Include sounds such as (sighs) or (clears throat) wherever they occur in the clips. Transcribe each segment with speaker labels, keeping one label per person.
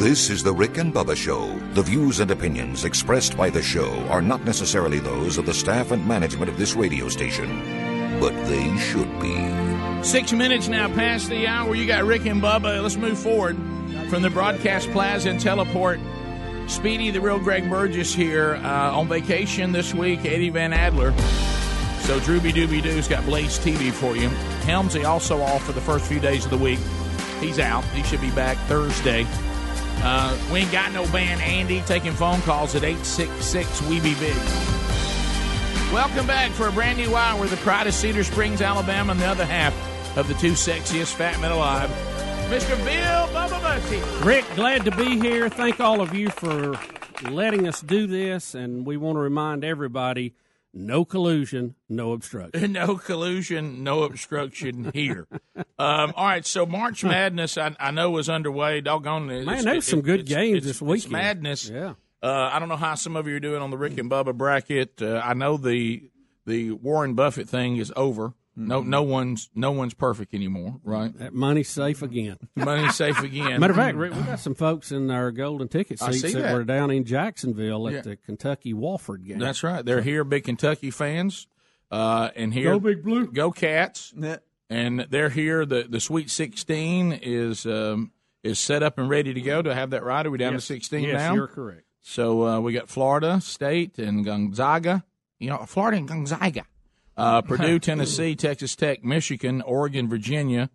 Speaker 1: This is the Rick and Bubba Show. The views and opinions expressed by the show are not necessarily those of the staff and management of this radio station, but they should be.
Speaker 2: Six minutes now past the hour. You got Rick and Bubba. Let's move forward from the broadcast plaza and teleport. Speedy, the real Greg Burgess here uh, on vacation this week. Eddie Van Adler. So Drooby Dooby Doo's got Blaze TV for you. Helmsy also off for the first few days of the week. He's out. He should be back Thursday. Uh, we ain't got no band. Andy taking phone calls at 866 We Be Big. Welcome back for a brand new hour. The pride of Cedar Springs, Alabama, and the other half of the two sexiest fat men alive. Mr. Bill Bubba Bussey.
Speaker 3: Rick, glad to be here. Thank all of you for letting us do this, and we want to remind everybody no collusion, no obstruction. (laughs)
Speaker 2: no collusion, no obstruction here. um, all right, so March Madness, I, I know is underway. Doggone it!
Speaker 3: Man, there's some good
Speaker 2: it's-
Speaker 3: games
Speaker 2: it's-
Speaker 3: this weekend.
Speaker 2: madness.
Speaker 3: Yeah.
Speaker 2: Uh, I don't know how some of you are doing on the Rick and Bubba bracket. Uh, I know the the Warren Buffett thing is over. No,
Speaker 3: Mm-hmm.
Speaker 2: no one's no one's perfect anymore, right?
Speaker 3: That money's safe again. (laughs)
Speaker 2: Money's safe again.
Speaker 3: Matter of fact, Rick, we got some folks in our golden ticket seats that,
Speaker 2: that.
Speaker 3: were down in Jacksonville at
Speaker 2: Yeah.
Speaker 3: the Kentucky Wofford game.
Speaker 2: That's right. They're here, big Kentucky fans, uh, and here
Speaker 3: Go Big Blue.
Speaker 2: go Cats, and they're here. the The Sweet Sixteen is um, is set up and ready to go. To have that right? Are we down to sixteen
Speaker 3: yes,
Speaker 2: now?
Speaker 3: you're correct.
Speaker 2: So uh, we got Florida State and Gonzaga. You know, Florida and Gonzaga. Uh, (laughs) Purdue, Tennessee, Texas Tech, Michigan, Oregon, Virginia,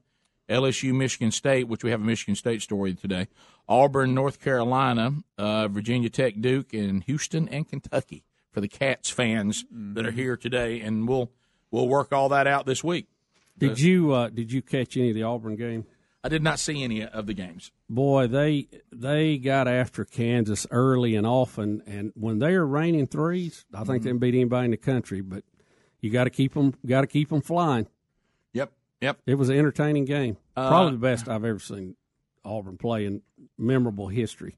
Speaker 2: LSU, Michigan State, which we have a Michigan State story today. Auburn, North Carolina, uh, Virginia Tech, Duke, and Houston and Kentucky for the Cats fans that are here today, and we'll we'll work all that out this week.
Speaker 3: Did you uh, did you catch any of the Auburn game?
Speaker 2: I did not see any of the games.
Speaker 3: Boy, they they got after Kansas early and often, and when they are raining threes, I think they can beat anybody in the country. But you got to keep them got to keep them flying.
Speaker 2: Yep, yep.
Speaker 3: It was an entertaining game,
Speaker 2: Uh,
Speaker 3: probably the best I've ever seen Auburn play in memorable history.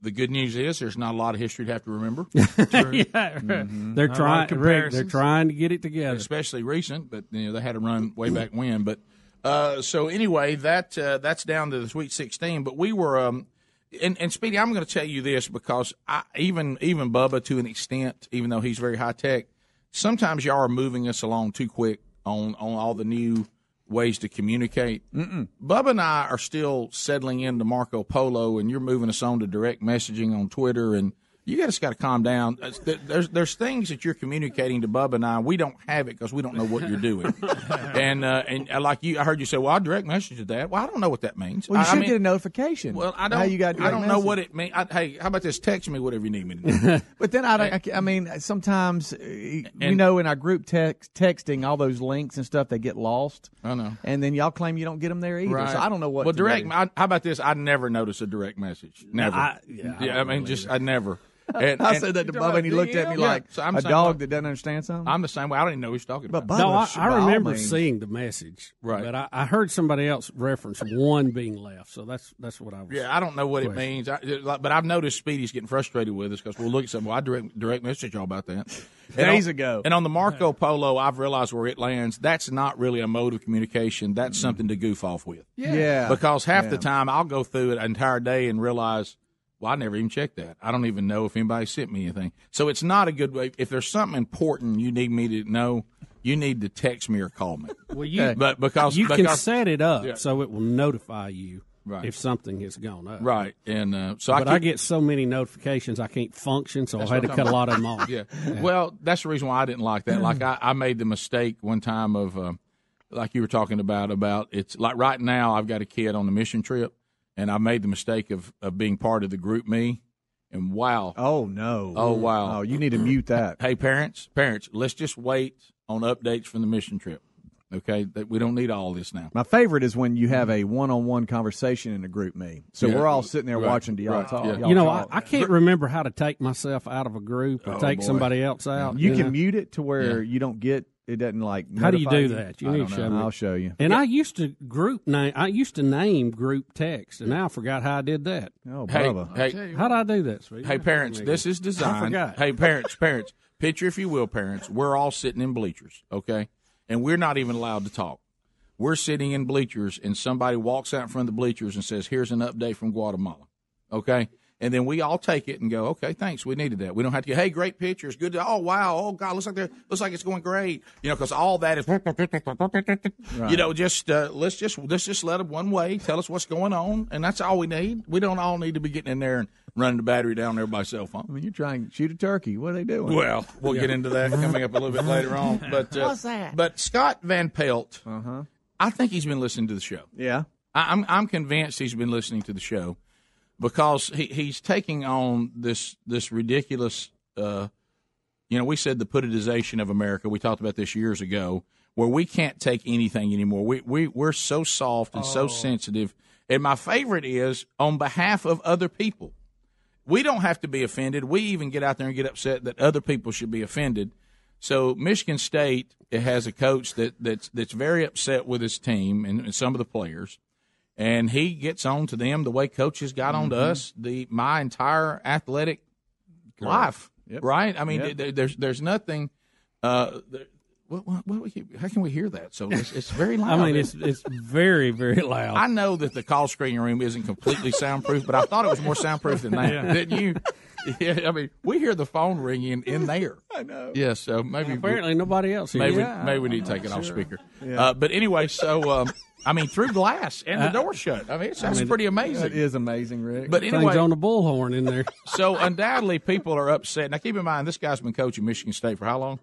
Speaker 2: The good news is there's not a lot of history to have to remember. (laughs)
Speaker 3: yeah,
Speaker 2: Mm-hmm.
Speaker 3: they're
Speaker 4: Not
Speaker 3: trying.
Speaker 4: of
Speaker 3: Rick, they're trying to get it together.
Speaker 2: especially recent, but you know they had a run way back when. But uh, so anyway, that uh, that's down to the Sweet Sixteen. But we were, um, and, and Speedy, I'm going to tell you this because I, even even Bubba to an extent, even though he's very high tech, sometimes y'all are moving us along too quick on on all the new ways to communicate. Mm-mm. Bubba and I are still settling into Marco Polo, and you're moving us on to direct messaging on Twitter and. You guys got to calm down. There's- There's things that you're communicating to Bubba and I. We don't have it because we don't know what you're doing. (laughs) and uh, and uh, like you, I heard you say, "Well, I direct message to that." Well, I don't know what that means.
Speaker 4: Well, you
Speaker 2: I, I
Speaker 4: should
Speaker 2: mean,
Speaker 4: get a notification.
Speaker 2: Well, I don't.
Speaker 4: How you got?
Speaker 2: I don't know what it means. Hey, how about this? Text me whatever you need me to do. (laughs)
Speaker 4: But then I, don't, I, I mean, sometimes uh, we
Speaker 2: And-
Speaker 4: know in our group text texting all those links and stuff they get lost,
Speaker 2: I know.
Speaker 4: and then y'all claim you don't get them there either. So I don't know what.
Speaker 2: Well, direct. I, how about this? I never notice a direct message. Never.
Speaker 3: I- yeah,
Speaker 2: yeah. I, mean, just I never. And,
Speaker 4: I
Speaker 2: and-
Speaker 4: said that to Bubba, and he looked at me
Speaker 2: Yeah,
Speaker 4: like
Speaker 2: so I'm
Speaker 4: a dog
Speaker 2: well,
Speaker 4: that doesn't understand something.
Speaker 2: I'm the same way. I don't even know what he's talking
Speaker 4: But
Speaker 2: about.
Speaker 4: Bubba,
Speaker 3: No, I, I remember
Speaker 4: means-
Speaker 3: seeing the message,
Speaker 2: Right.
Speaker 3: But I, I heard somebody else reference one being left, so that's that's what I was.
Speaker 2: Yeah, I don't know what it means, I, like, but I've noticed Speedy's getting frustrated with us because we'll look at something. Well, I direct direct message y'all about that And
Speaker 4: Days
Speaker 2: on-
Speaker 4: ago.
Speaker 2: And on the Marco Polo, I've realized where it lands. That's not really a mode of communication. That's something to goof off with.
Speaker 4: yeah,
Speaker 2: Because half
Speaker 4: Yeah.
Speaker 2: the time I'll go through an entire day and realize, well, I never even checked that. I don't even know if anybody sent me anything. So it's not a good way. If there's something important you need me to know, you need to text me or call me. (laughs)
Speaker 3: Well, you
Speaker 2: But because
Speaker 3: you can set it up
Speaker 2: Yeah.
Speaker 3: so it will notify you
Speaker 2: Right.
Speaker 3: if something has gone up.
Speaker 2: right, and uh, so
Speaker 3: But
Speaker 2: I,
Speaker 3: I, get so many notifications I can't function, so I had to cut
Speaker 2: I'm
Speaker 3: a lot of them off. (laughs)
Speaker 2: Yeah. Well, that's the reason why I didn't like that. Like I, I made the mistake one time of, uh, like you were talking about, about it's like right now I've got a kid on a mission trip, and I made the mistake of of being part of the group me, and wow,
Speaker 4: Oh no!
Speaker 2: Oh, wow.
Speaker 4: Oh, you need to mute that.
Speaker 2: hey parents, parents, let's just wait on updates from the mission trip. Okay, that we don't need all this now.
Speaker 4: My favorite is when you have a one-on-one conversation in a group me. So
Speaker 2: Yeah.
Speaker 4: we're all sitting there
Speaker 2: Right.
Speaker 4: watching. Do y'all
Speaker 2: Right.
Speaker 4: talk?
Speaker 2: Yeah.
Speaker 4: Y'all
Speaker 3: You know, I,
Speaker 4: talk.
Speaker 3: I can't remember how to take myself out of a group or
Speaker 2: Oh,
Speaker 3: take
Speaker 2: boy.
Speaker 3: somebody else out.
Speaker 4: you
Speaker 3: know?
Speaker 4: can mute it to where
Speaker 2: Yeah.
Speaker 4: you don't get it. Doesn't like.
Speaker 3: How do you
Speaker 4: notify
Speaker 3: do that? You
Speaker 2: I
Speaker 3: need
Speaker 2: don't
Speaker 3: to
Speaker 2: know.
Speaker 3: show me.
Speaker 4: I'll show you.
Speaker 3: And I used to group name. I used to name group text, and now I forgot how I did that.
Speaker 4: Oh,
Speaker 2: Hey,
Speaker 4: Bubba.
Speaker 2: hey,
Speaker 3: How did I do that, sweetie?
Speaker 2: Hey, parents, this is
Speaker 3: I
Speaker 2: designed. Hey, parents, parents, picture if you will, parents. We're all sitting in bleachers, okay, and we're not even allowed to talk. We're sitting in bleachers, and somebody walks out in front of the bleachers and says, "Here's an update from Guatemala." Okay. And then we all take it and go, okay, thanks. We needed that. We don't have to go, hey, great pictures, good. To, oh wow, oh god, looks like they're looks like it's going great. You know, because all that is, you know, just uh, let's just let's just let them one way, tell us what's going on, and that's all we need. We don't all need to be getting in there and running the battery down there by cell phone.
Speaker 4: I mean, you're trying to shoot a turkey. What are they doing?
Speaker 2: Well, we'll get into that coming up a little bit later on. (laughs) But uh,
Speaker 4: What's that?
Speaker 2: But Scott Van Pelt,
Speaker 4: Uh-huh.
Speaker 2: I think he's been listening to the show.
Speaker 4: Yeah.
Speaker 2: I, I'm I'm convinced he's been listening to the show because he, he's taking on this this ridiculous. Uh, you know, we said the putitization of America. We talked about this years ago, where we can't take anything anymore. We we we're so soft and so sensitive. And my favorite is on behalf of other people. We don't have to be offended. We even get out there and get upset that other people should be offended. So Michigan State has a coach that that's that's very upset with his team and, and some of the players, and he gets on to them the way coaches got on to us. The my entire athletic life, right? I mean,
Speaker 4: Yep.
Speaker 2: there, there's there's nothing. Uh, there, what, what, what we, how can we hear that? So it's, it's very (laughs) loud.
Speaker 3: I mean, it's it's very very loud.
Speaker 2: I know that the call screening room isn't completely soundproof, but I thought it was more soundproof than that,
Speaker 3: Yeah.
Speaker 2: didn't you? (laughs) Yeah, I mean, we hear the phone ringing in there. (laughs)
Speaker 4: I know.
Speaker 2: Yes, so maybe
Speaker 3: Apparently, nobody else.
Speaker 2: maybe
Speaker 3: hears
Speaker 2: maybe we need to take it off speaker.
Speaker 4: Yeah.
Speaker 2: Uh, but anyway, so um, I mean, through glass and the door shut. I mean, it's, that's
Speaker 3: mean,
Speaker 2: pretty amazing.
Speaker 4: It is amazing, Rick.
Speaker 2: But anyway, Things
Speaker 3: on a bullhorn in there. (laughs)
Speaker 2: so undoubtedly people are upset. Now, keep in mind, this guy's been coaching Michigan State for how long?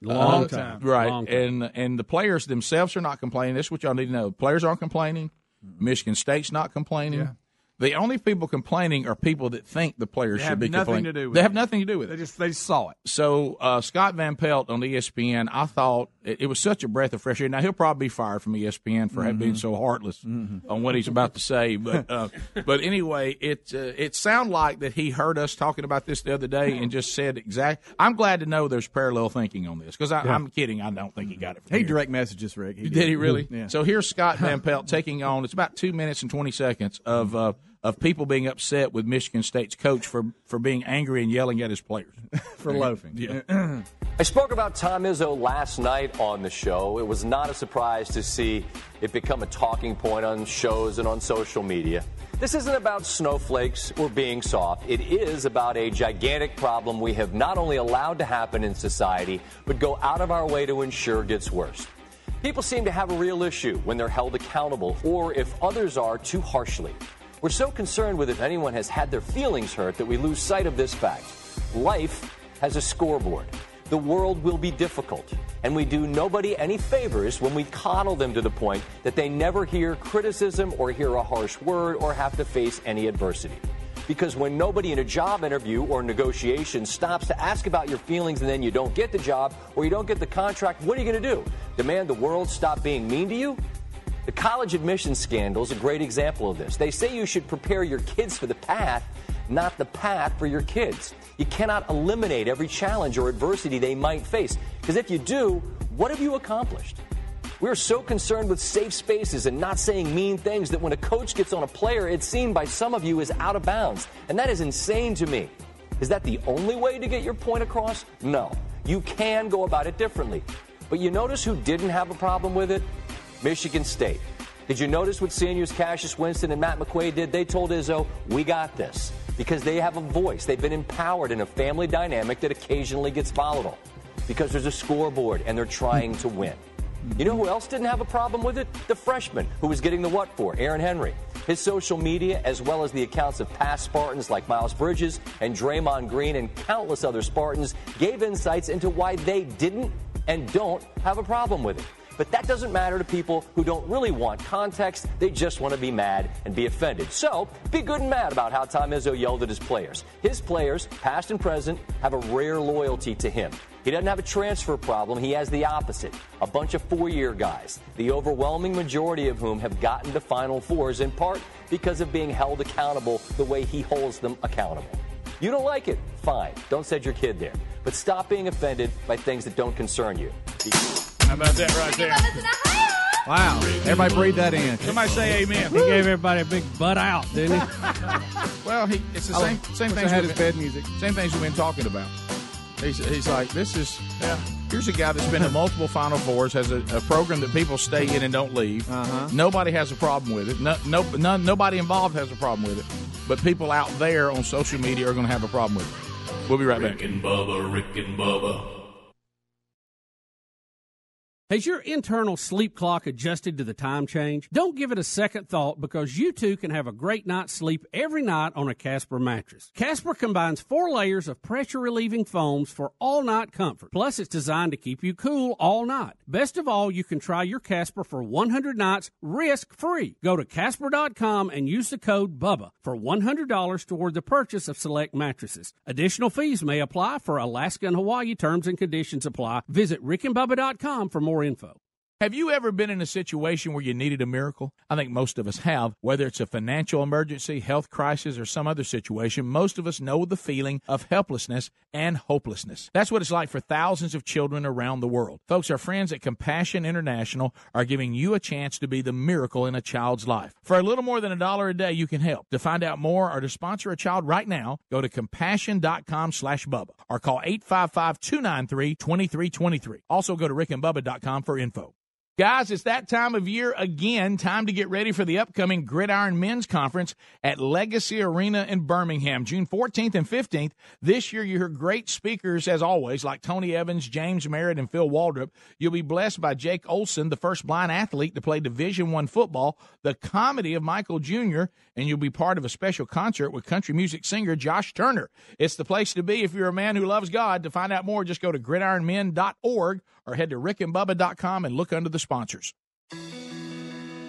Speaker 3: Long
Speaker 2: Uh,
Speaker 3: time.
Speaker 2: right?
Speaker 3: Long time.
Speaker 2: And and the players themselves are not complaining. This is what y'all need to know. Players aren't complaining. Michigan State's not complaining. The only people complaining are people that think the players
Speaker 5: They
Speaker 2: should
Speaker 5: have
Speaker 2: be
Speaker 5: nothing
Speaker 2: complaining.
Speaker 5: to do with
Speaker 2: they
Speaker 5: it.
Speaker 2: have nothing to do with
Speaker 5: They
Speaker 2: it.
Speaker 5: just they just saw it.
Speaker 2: So uh, Scott Van Pelt on ESPN, I thought it, it was such a breath of fresh air. Now he'll probably be fired from ESPN for
Speaker 5: Mm-hmm.
Speaker 2: being so heartless on what he's about to say, but uh, (laughs) but anyway, it uh, it sounded like that he heard us talking about this the other day and just said exact. I'm glad to know there's parallel thinking on this because I'm kidding. I don't think he got it.
Speaker 4: He
Speaker 2: here.
Speaker 4: direct messages, Rick. He
Speaker 2: Did he really?
Speaker 4: Yeah.
Speaker 2: So here's Scott Van (laughs) Pelt taking on. It's about two minutes and twenty seconds of uh, of people being upset with Michigan State's coach for for being angry and yelling at his players. (laughs)
Speaker 4: for loafing.
Speaker 2: Yeah. (clears throat)
Speaker 6: I spoke about Tom Izzo last night on the show. It was not a surprise to see it become a talking point on shows and on social media. This isn't about snowflakes or being soft. It is about a gigantic problem we have not only allowed to happen in society, but go out of our way to ensure gets worse. People seem to have a real issue when they're held accountable or if others are too harshly. We're so concerned with if anyone has had their feelings hurt that we lose sight of this fact. Life has a scoreboard. The world will be difficult, and we do nobody any favors when we coddle them to the point that they never hear criticism or hear a harsh word or have to face any adversity. Because when nobody in a job interview or negotiation stops to ask about your feelings and then you don't get the job or you don't get the contract, what are you going to do? Demand the world stop being mean to you? The college admissions scandal is a great example of this. They say you should prepare your kids for the path, not the path for your kids. You cannot eliminate every challenge or adversity they might face, because if you do, what have you accomplished? We're so concerned with safe spaces and not saying mean things that when a coach gets on a player, it's seen by some of you as out of bounds. And that is insane to me. Is that the only way to get your point across? No. You can go about it differently. But you notice who didn't have a problem with it? Michigan State. Did you notice what seniors Cassius Winston and Matt McQuaid did? They told Izzo, we got this. Because they have a voice. They've been empowered in a family dynamic that occasionally gets volatile. Because there's a scoreboard and they're trying to win. You know who else didn't have a problem with it? The freshman who was getting the what for, Aaron Henry. His social media, as well as the accounts of past Spartans like Miles Bridges and Draymond Green and countless other Spartans, gave insights into why they didn't and don't have a problem with it. But that doesn't matter to people who don't really want context. They just want to be mad and be offended. So be good and mad about how Tom Izzo yelled at his players. His players, past and present, have a rare loyalty to him. He doesn't have a transfer problem. He has the opposite. A bunch of four year guys, the overwhelming majority of whom have gotten to Final Fours in part because of being held accountable the way he holds them accountable. You don't like it? Fine. Don't send your kid there. But stop being offended by things that don't concern you.
Speaker 2: How about that right there?
Speaker 4: Wow. Everybody breathe that in.
Speaker 2: Somebody say amen.
Speaker 3: He gave everybody a big butt out, didn't he? (laughs)
Speaker 2: Well, he, it's the same same
Speaker 4: Wish I
Speaker 2: things
Speaker 4: had his
Speaker 2: been-
Speaker 4: bed music.
Speaker 2: Same things we've been talking about. He's, he's like, this is, yeah. Here's a guy that's been to (laughs) multiple Final Fours, has a, a program that people stay in and don't leave. Uh-huh. Nobody has a problem with it. No, no, none, nobody involved has a problem with it. But people out there on social media are going to have a problem with it. We'll be right
Speaker 5: Rick
Speaker 2: back.
Speaker 5: and Bubba, Rick and Bubba.
Speaker 3: Has your internal sleep clock adjusted to the time change? Don't give it a second thought because you too can have a great night's sleep every night on a Casper mattress. Casper combines four layers of pressure relieving foams for all night comfort. Plus, it's designed to keep you cool all night. Best of all, you can try your Casper for 100 nights risk free. Go to Casper.com and use the code BUBBA for $100 toward the purchase of select mattresses. Additional fees may apply for Alaska and Hawaii terms and conditions apply. Visit rickandbubba.com for more info.
Speaker 2: Have you ever been in a situation where you needed a miracle? I think most of us have. Whether it's a financial emergency, health crisis, or some other situation, most of us know the feeling of helplessness and hopelessness. That's what it's like for thousands of children around the world. Folks, our friends at Compassion International are giving you a chance to be the miracle in a child's life. For a little more than a dollar a day, you can help. To find out more or to sponsor a child right now, go to compassion.com slash Bubba or call 855-293-2323. Also go to rickandbubba.com for info. Guys, it's that time of year again. Time to get ready for the upcoming Gridiron Men's Conference at Legacy Arena in Birmingham, June 14th and 15th. This year, you hear great speakers, as always, like Tony Evans, James Merritt, and Phil Waldrep. You'll be blessed by Jake Olson, the first blind athlete to play Division One football, the comedy of Michael Jr., and you'll be part of a special concert with country music singer Josh Turner. It's the place to be if you're a man who loves God. To find out more, just go to gridironmen.org or head to rickandbubba.com and look under the sponsors.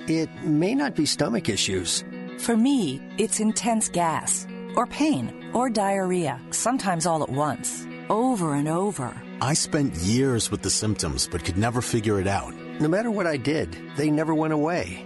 Speaker 7: It may not be stomach issues.
Speaker 8: For me, it's intense gas, or pain, or diarrhea, sometimes all at once, over and over.
Speaker 9: I spent years with the symptoms but could never figure it out.
Speaker 7: No matter what I did, they never went away.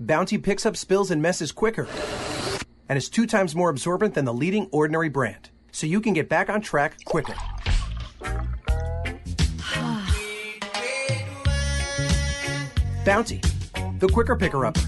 Speaker 10: Bounty picks up spills and messes quicker and is two times more absorbent than the leading ordinary brand, so you can get back on track quicker. (sighs) Bounty, the quicker picker upper.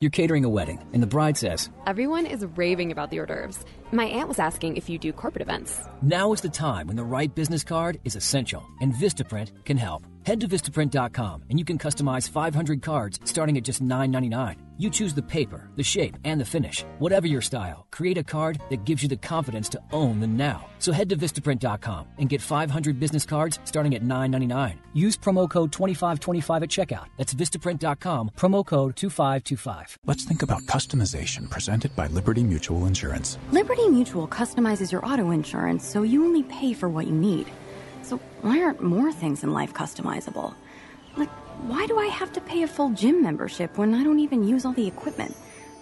Speaker 11: You're catering a wedding, and the bride says,
Speaker 12: Everyone is raving about the hors d'oeuvres. My aunt was asking if you do corporate events.
Speaker 11: Now is the time when the right business card is essential, and Vistaprint can help. Head to Vistaprint.com and you can customize 500 cards starting at just $9.99. You choose the paper, the shape, and the finish. Whatever your style, create a card that gives you the confidence to own the now. So head to Vistaprint.com and get 500 business cards starting at $9.99. Use promo code 2525 at checkout. That's Vistaprint.com, promo code 2525.
Speaker 13: Let's think about customization presented by Liberty Mutual Insurance.
Speaker 14: Liberty Mutual customizes your auto insurance so you only pay for what you need. So why aren't more things in life customizable? Like, why do I have to pay a full gym membership when I don't even use all the equipment?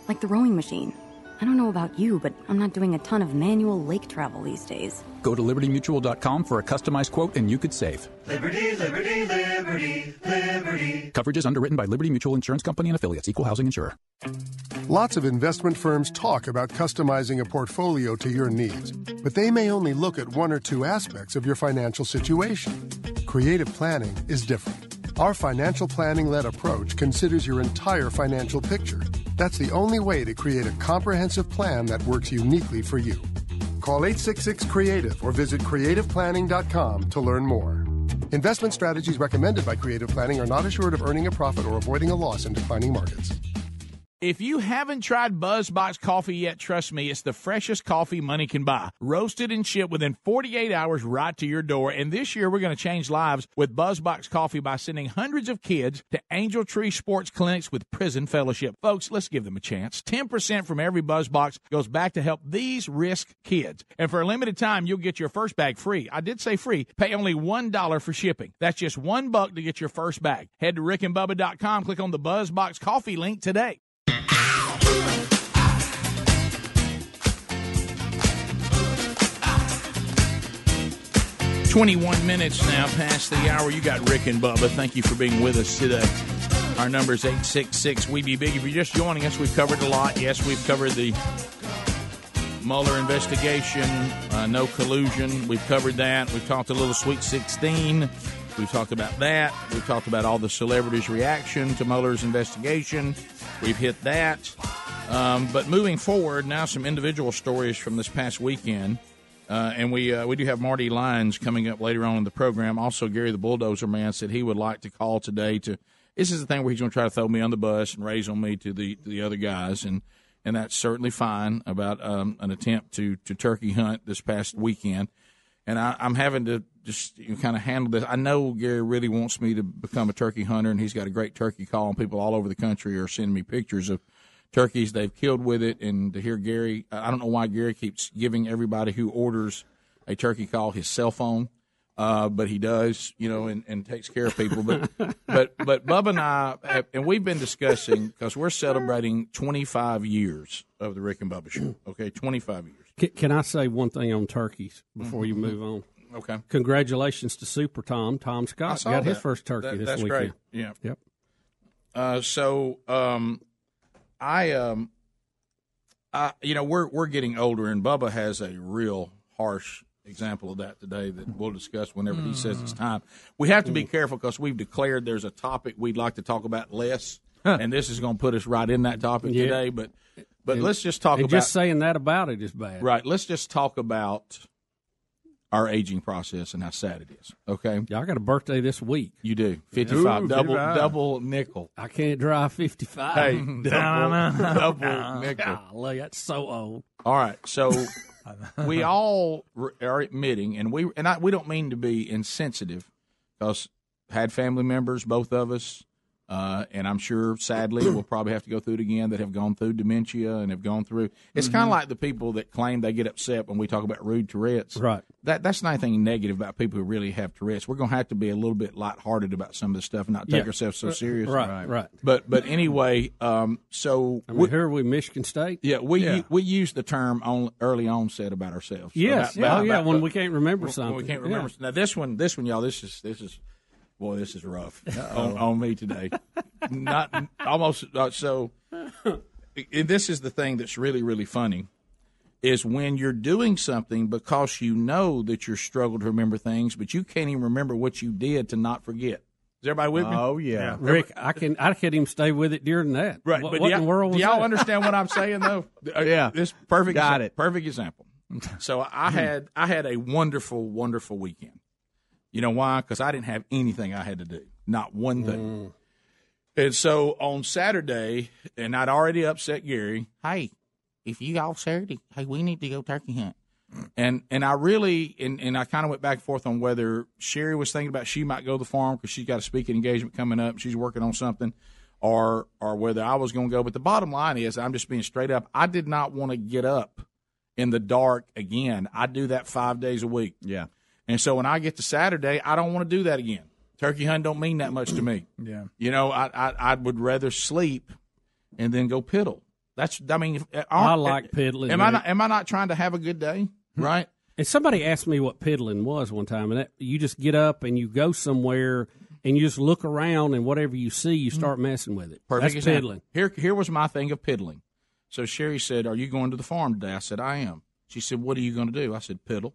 Speaker 14: Like the rowing machine. I don't know about you, but I'm not doing a ton of manual lake travel these days.
Speaker 13: Go to libertymutual.com for a customized quote and you could save.
Speaker 5: Liberty, liberty, liberty, liberty.
Speaker 13: Coverage is underwritten by Liberty Mutual Insurance Company and affiliates, equal housing insurer.
Speaker 15: Lots of investment firms talk about customizing a portfolio to your needs, but they may only look at one or two aspects of your financial situation. Creative planning is different. Our financial planning led approach considers your entire financial picture. That's the only way to create a comprehensive plan that works uniquely for you. Call 866 Creative or visit creativeplanning.com to learn more. Investment strategies recommended by Creative Planning are not assured of earning a profit or avoiding a loss in declining markets.
Speaker 2: If you haven't tried BuzzBox coffee yet, trust me, it's the freshest coffee money can buy. Roasted and shipped within 48 hours right to your door. And this year, we're going to change lives with BuzzBox coffee by sending hundreds of kids to Angel Tree Sports Clinics with Prison Fellowship. Folks, let's give them a chance. 10% from every BuzzBox goes back to help these risk kids. And for a limited time, you'll get your first bag free. I did say free. Pay only $1 for shipping. That's just one buck to get your first bag. Head to rickandbubba.com, click on the BuzzBox coffee link today. 21 minutes now past the hour. You got Rick and Bubba. Thank you for being with us today. Our number is 866 We Be Big. If you're just joining us, we've covered a lot. Yes, we've covered the Mueller investigation, uh, no collusion. We've covered that. We've talked a little Sweet 16. We've talked about that. We've talked about all the celebrities' reaction to Mueller's investigation. We've hit that. Um, but moving forward, now some individual stories from this past weekend. Uh, and we uh, we do have Marty Lyons coming up later on in the program. Also, Gary the Bulldozer Man said he would like to call today to. This is the thing where he's going to try to throw me on the bus and raise on me to the to the other guys, and and that's certainly fine about um, an attempt to to turkey hunt this past weekend. And I, I'm having to just you know, kind of handle this. I know Gary really wants me to become a turkey hunter, and he's got a great turkey call, and people all over the country are sending me pictures of turkeys they've killed with it. And to hear Gary, I don't know why Gary keeps giving everybody who orders a turkey call his cell phone. Uh, but he does, you know, and, and takes care of people. But (laughs) but but Bubba and I, have, and we've been discussing because we're celebrating 25 years of the Rick and Bubba show. (clears throat) Okay, 25 years.
Speaker 3: Can, can I say one thing on turkeys before you move on?
Speaker 2: Okay.
Speaker 3: Congratulations to Super Tom. Tom
Speaker 2: I
Speaker 3: Scott
Speaker 2: saw
Speaker 3: got his first turkey
Speaker 2: That-
Speaker 3: this
Speaker 2: that's
Speaker 3: weekend.
Speaker 2: great. Yeah.
Speaker 3: Yep.
Speaker 2: Uh, so um, I um, I you know we're we're getting older, and Bubba has a real harsh example of that today that we'll discuss whenever he says it's time. We have to be careful because we've declared there's a topic we'd like to talk about less, and this is going to put us right in that topic
Speaker 3: Yeah.
Speaker 2: today. But but
Speaker 3: And-
Speaker 2: let's just talk about
Speaker 3: just saying that about it is bad.
Speaker 2: right. Let's just talk about our aging process and how sad it is. Okay,
Speaker 3: Yeah, I got a birthday this week.
Speaker 2: you do fifty five
Speaker 3: Ooh,
Speaker 2: double
Speaker 3: 55.
Speaker 2: double nickel.
Speaker 3: I can't drive fifty five.
Speaker 2: Hey, (laughs) double, double nickel.
Speaker 3: Golly, that's so old.
Speaker 2: All right, so (laughs) we all are admitting, and we and I, we don't mean to be insensitive, because had family members, both of us, uh, and I'm sure, sadly, we'll probably have to go through it again that have gone through dementia and have gone through. It's kind
Speaker 3: Mhm.
Speaker 2: of like the people that claim they get upset when we talk about rude Tourette's.
Speaker 3: Right.
Speaker 2: That that's not anything negative about people who really have Tourette's. We're going to have to be a little bit lighthearted about some of this stuff and not take
Speaker 3: Yeah.
Speaker 2: ourselves so serious.
Speaker 3: Right, Right. right.
Speaker 2: But but anyway, um, so
Speaker 3: I mean, here are we, Michigan State.
Speaker 2: yeah, we
Speaker 3: Yeah.
Speaker 2: we use the term on, early onset about ourselves.
Speaker 3: Yes,
Speaker 2: About- about-
Speaker 3: oh, yeah,
Speaker 2: about-
Speaker 3: when we can't remember
Speaker 2: when
Speaker 3: something.
Speaker 2: we can't
Speaker 3: Yeah.
Speaker 2: remember. Now this one, this one, y'all, this is this is, boy, this is rough on, on me today. Not almost uh, so. And this is the thing that's really really funny, is when you're doing something because you know that you're struggling to remember things, but you can't even remember what you did to not forget. Is everybody with me?
Speaker 4: Oh, yeah.
Speaker 3: Rick, I can I can't even stay with it during that.
Speaker 2: Right,
Speaker 3: What,
Speaker 2: but
Speaker 3: what
Speaker 2: do
Speaker 3: in the
Speaker 2: y'all,
Speaker 3: world
Speaker 2: do y'all
Speaker 3: that?
Speaker 2: understand what I'm saying though? (laughs) Uh,
Speaker 4: Yeah.
Speaker 2: this perfect
Speaker 4: Got
Speaker 2: exa-
Speaker 4: it.
Speaker 2: Perfect example. So I had I had a wonderful wonderful weekend. You know why? Because I didn't have anything I had to do, not one thing. Mm. And so on Saturday, and I'd already upset Gary. Hey, if you all Saturday, hey, we need to go turkey hunt. And and I really and, and I kind of went back and forth on whether Sherry was thinking about she might go to the farm because she's got a speaking engagement coming up. She's working on something, or or whether I was going to go. But the bottom line is, I'm just being straight up. I did not want to get up in the dark again. I do that five days a week.
Speaker 4: Yeah.
Speaker 2: And so when I get to Saturday, I don't want to do that again. Turkey hunt don't mean that much to me.
Speaker 4: Yeah.
Speaker 2: You know, I I, I would rather sleep and then go piddle. That's I mean, uh,
Speaker 3: I like uh, piddling,
Speaker 2: Am I not, am I not trying to have a good day? Hmm. Right.
Speaker 3: And somebody asked me what piddling was one time, and that, you just get up and you go somewhere and you just look around, and whatever you see, you hmm. start messing with it.
Speaker 2: Perfect
Speaker 3: That's
Speaker 2: example.
Speaker 3: piddling.
Speaker 2: Here, here was my thing of piddling. So Sherry said, "Are you going to the farm today?" I said, "I am." She said, "What are you going to do?" I said, "Piddle."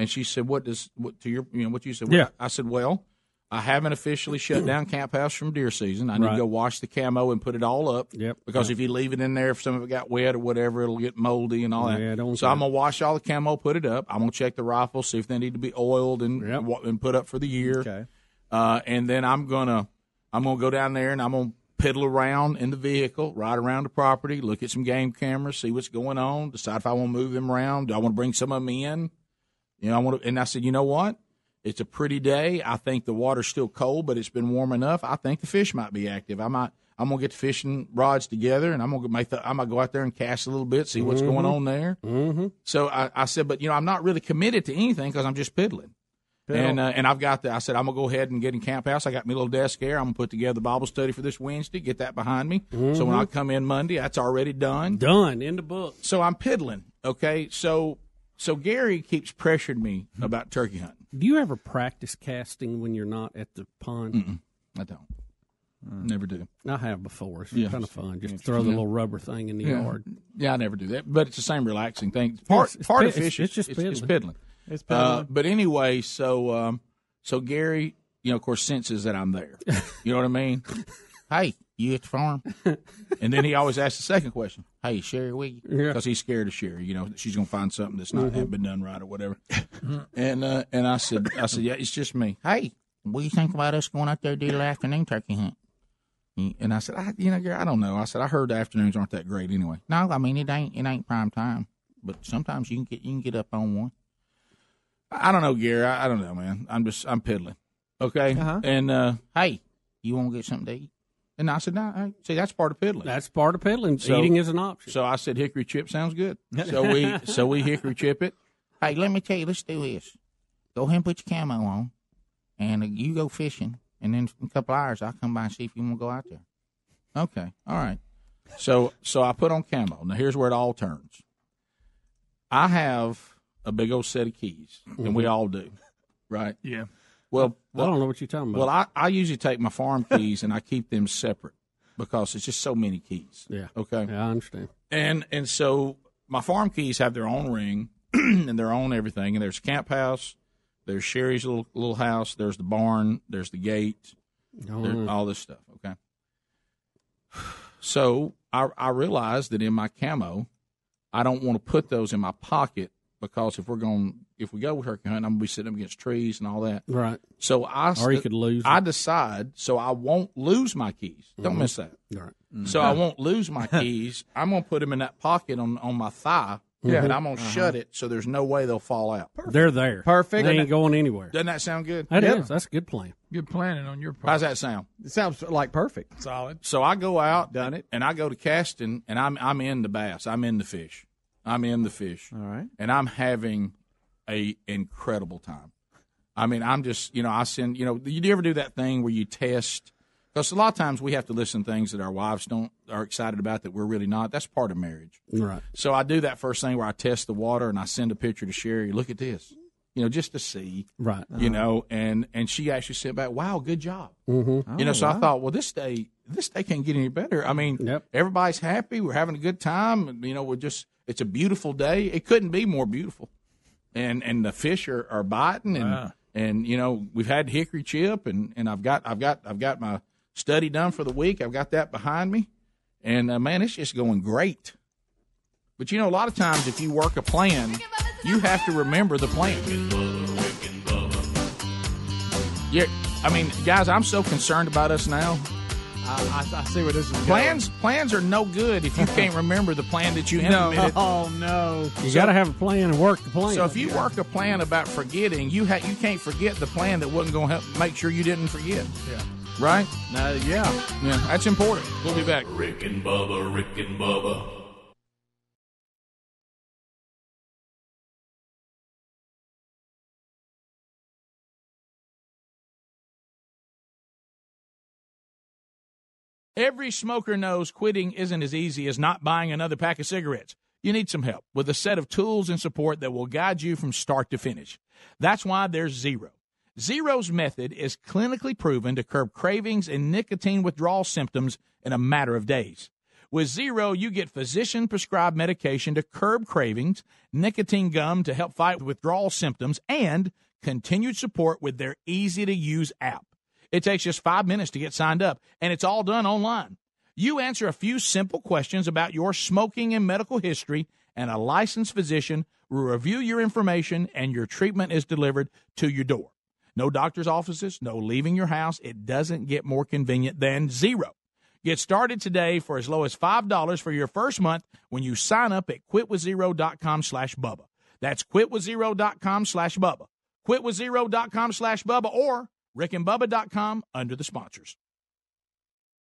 Speaker 2: And she said, "What does what to your you know what you said?"
Speaker 3: Yeah.
Speaker 2: I said, "Well, I haven't officially shut down Camp House from deer season. I need
Speaker 3: Right.
Speaker 2: to go wash the camo and put it all up.
Speaker 3: Yep.
Speaker 2: Because if you leave it in there, if some of it got wet or whatever, it'll get moldy and all that.
Speaker 3: Yeah,
Speaker 2: so I'm gonna wash all the camo, put it up. I'm gonna check the rifles, see if they need to be oiled and wa- and put up for the year.
Speaker 4: Okay.
Speaker 2: Uh, and then I'm gonna I'm gonna go down there and I'm gonna piddle around in the vehicle, ride around the property, look at some game cameras, see what's going on, decide if I want to move them around. Do I want to bring some of them in? You know, I want to, and I said, you know what? It's a pretty day. I think the water's still cold, but it's been warm enough. I think the fish might be active. I might. I'm gonna get the fishing rods together, and I'm gonna make. The, I'm gonna go out there and cast a little bit, see what's going
Speaker 3: Mhm.
Speaker 2: on there.
Speaker 3: Mm-hmm.
Speaker 2: So I, I said, but you know, I'm not really committed to anything because I'm just piddling. And uh, and I've got the. I said I'm gonna go ahead and get in camp house. I got me a little desk here. I'm gonna put together the Bible study for this Wednesday. Get that behind me. So when
Speaker 3: Mhm.
Speaker 2: I come in Monday, that's already done.
Speaker 3: Done in the book.
Speaker 2: So I'm piddling. Okay. So so Gary keeps pressuring me about turkey hunting.
Speaker 3: Do you ever practice casting when you're not at the pond?
Speaker 2: Mm-mm, I don't. Never do.
Speaker 3: I have before. It's
Speaker 2: Yeah.
Speaker 3: kind of fun. Just throw the
Speaker 2: Yeah.
Speaker 3: little rubber thing in the
Speaker 2: yeah.
Speaker 3: yard.
Speaker 2: Yeah, I never do that. But it's the same relaxing thing. Part
Speaker 3: It's- it's
Speaker 2: part
Speaker 3: pid-
Speaker 2: of fishing.
Speaker 3: it's- it's just
Speaker 2: it's, it's
Speaker 3: piddling.
Speaker 2: piddling.
Speaker 4: It's
Speaker 2: Uh,
Speaker 4: piddling.
Speaker 2: but anyway, so um, so Gary, you know, of course, senses that I'm there. (laughs) You know what I mean? (laughs) hey, you at the farm? (laughs) and then he always asks the second question. Hey, Sherry, will you? Because he's scared of Sherry. You know, she's going to find something that's not
Speaker 3: Mhm.
Speaker 2: been done right or whatever. and uh, and I said, I said, yeah, it's just me. Hey, what do you think about us going out there to do the afternoon turkey hunt? And I said, I, you know, Gary, I don't know. I said, I heard the afternoons aren't that great anyway. No, I mean it ain't it ain't prime time, but sometimes you can get you can get up on one. I don't know, Gary. I, I don't know, man. I'm just I'm piddling. Okay.
Speaker 3: Uh-huh.
Speaker 2: And uh, hey, you want to get something to eat? And I said, no. I, see, that's part of piddling.
Speaker 3: That's part of piddling.
Speaker 2: So-
Speaker 3: Eating is an option.
Speaker 2: So I said, hickory chip sounds good. So (laughs) we so we hickory chip it. Hey, let me tell you, let's do this. Go ahead and put your camo on, and uh, you go fishing. And then in a couple hours, I'll come by and see if you want to go out there. Okay, all right. So so I put on camo. Now here's where it all turns. I have a big old set of keys, and we
Speaker 3: Mhm.
Speaker 2: all do, right?
Speaker 3: Yeah.
Speaker 2: Well,
Speaker 3: I don't know what you're talking about.
Speaker 2: well, I, I usually take my farm keys and I keep them separate because it's just so many keys.
Speaker 3: Yeah.
Speaker 2: Okay.
Speaker 3: Yeah, I understand.
Speaker 2: And and so my farm keys have their own ring (clears throat) and their own everything. And there's camp house, there's Sherry's little little house, there's the barn, there's the gate,
Speaker 3: Oh,
Speaker 2: all this stuff. Okay. So I I realized that in my camo, I don't want to put those in my pocket because if we're going if we go with turkey hunting, I'm gonna be sitting up against trees and all that.
Speaker 3: Right.
Speaker 2: So I
Speaker 3: Or you could lose
Speaker 2: I decide so I won't lose my keys. Don't
Speaker 3: Mhm.
Speaker 2: miss that.
Speaker 3: Right.
Speaker 2: So I won't lose my (laughs) keys. I'm gonna put them in that pocket on on my thigh,
Speaker 3: Yeah.
Speaker 2: and I'm gonna
Speaker 3: Uh-huh.
Speaker 2: shut it so there's no way they'll fall out.
Speaker 3: They're there.
Speaker 4: Perfect.
Speaker 3: They ain't going anywhere.
Speaker 2: Doesn't that sound good?
Speaker 3: That is. That's a good plan.
Speaker 16: Good planning on your part.
Speaker 2: How's that sound?
Speaker 4: It sounds like perfect.
Speaker 16: Solid.
Speaker 2: So I go out, done it, and I go to casting, and I'm I'm in the bass. I'm in the fish. I'm in the fish.
Speaker 4: All right.
Speaker 2: and I'm having a incredible time. I mean, I'm just you know I send you know do you ever do that thing where you test because a lot of times we have to listen to things that our wives don't are excited about that we're really not. That's part of marriage.
Speaker 3: Right.
Speaker 2: So I do that first thing where I test the water and I send a picture to Sherry. Look at this, you know, just to see,
Speaker 3: Right.
Speaker 2: you know, and and she actually said back, "Wow, good job."
Speaker 3: Mm-hmm.
Speaker 2: you know,
Speaker 4: Oh,
Speaker 2: so I thought, well, this day, this day can't get any better. I mean,
Speaker 3: Yep.
Speaker 2: everybody's happy. We're having a good time. You know, we're just, it's a beautiful day. It couldn't be more beautiful. And, and the fish are, are biting and,
Speaker 16: Wow.
Speaker 2: and, you know, we've had hickory chip and, and I've got, I've got, I've got my study done for the week. I've got that behind me. And, uh, man, it's just going great. But, you know, a lot of times if you work a plan, you have to remember the plan. Yeah, I mean, guys, I'm so concerned about us now.
Speaker 4: I, I, I see where this is going.
Speaker 2: Plans plans are no good if you (laughs) can't remember the plan that you implemented.
Speaker 4: No.
Speaker 2: implemented.
Speaker 4: Oh no.
Speaker 3: You
Speaker 2: So-
Speaker 3: got to have a plan and work the plan.
Speaker 2: So if you work a plan about forgetting, you ha- you can't forget the plan that wasn't going to help make sure you didn't forget.
Speaker 16: Yeah.
Speaker 2: Right?
Speaker 4: No, yeah.
Speaker 2: Yeah, that's important. We'll be back.
Speaker 5: Rick and Bubba, Rick and Bubba.
Speaker 2: Every smoker knows quitting isn't as easy as not buying another pack of cigarettes. You need some help with a set of tools and support that will guide you from start to finish. That's why there's Zero. Zero's method is clinically proven to curb cravings and nicotine withdrawal symptoms in a matter of days. With Zero, you get physician prescribed medication to curb cravings, nicotine gum to help fight withdrawal symptoms, and continued support with their easy to use app. It takes just five minutes to get signed up, and it's all done online. You answer a few simple questions about your smoking and medical history, and a licensed physician will review your information, and your treatment is delivered to your door. No doctor's offices, no leaving your house. It doesn't get more convenient than zero. Get started today for as low as $5 for your first month when you sign up at quitwithzero.com slash Bubba. That's quitwithzero.com slash Bubba. Quitwithzero.com slash Bubba or rickandbubba.com under the sponsors.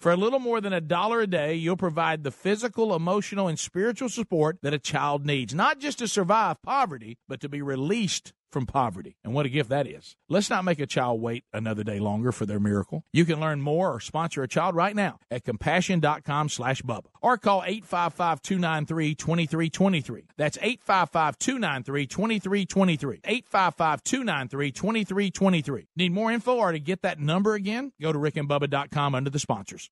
Speaker 2: For a little more than a dollar a day, you'll provide the physical, emotional, and spiritual support that a child needs, not just to survive poverty, but to be released from poverty. And what a gift that is. Let's not make a child wait another day longer for their miracle. You can learn more or sponsor a child right now at compassion.com slash Bubba or call 855-293-2323. That's 855-293-2323. 855-293-2323. Need more info or to get that number again? Go to rickandbubba.com under the sponsors.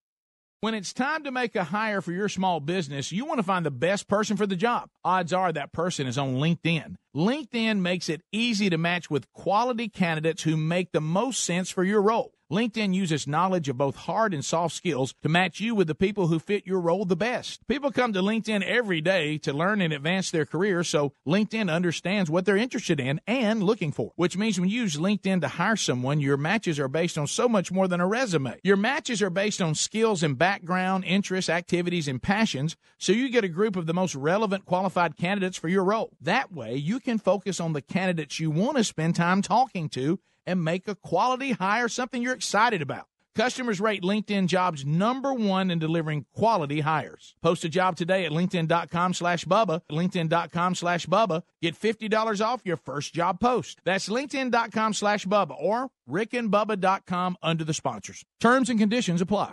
Speaker 2: When it's time to make a hire for your small business, you want to find the best person for the job. Odds are that person is on LinkedIn. LinkedIn makes it easy to match with quality candidates who make the most sense for your role. LinkedIn uses knowledge of both hard and soft skills to match you with the people who fit your role the best. People come to LinkedIn every day to learn and advance their career, so LinkedIn understands what they're interested in and looking for, which means when you use LinkedIn to hire someone, your matches are based on so much more than a resume. Your matches are based on skills and background, interests, activities, and passions, so you get a group of the most relevant qualified candidates for your role. That way, you can focus on the candidates you want to spend time talking to and make a quality hire something you're excited about. Customers rate LinkedIn jobs number one in delivering quality hires. Post a job today at LinkedIn.com slash Bubba. LinkedIn.com slash Bubba. Get $50 off your first job post. That's LinkedIn.com slash Bubba or RickandBubba.com under the sponsors. Terms and conditions apply.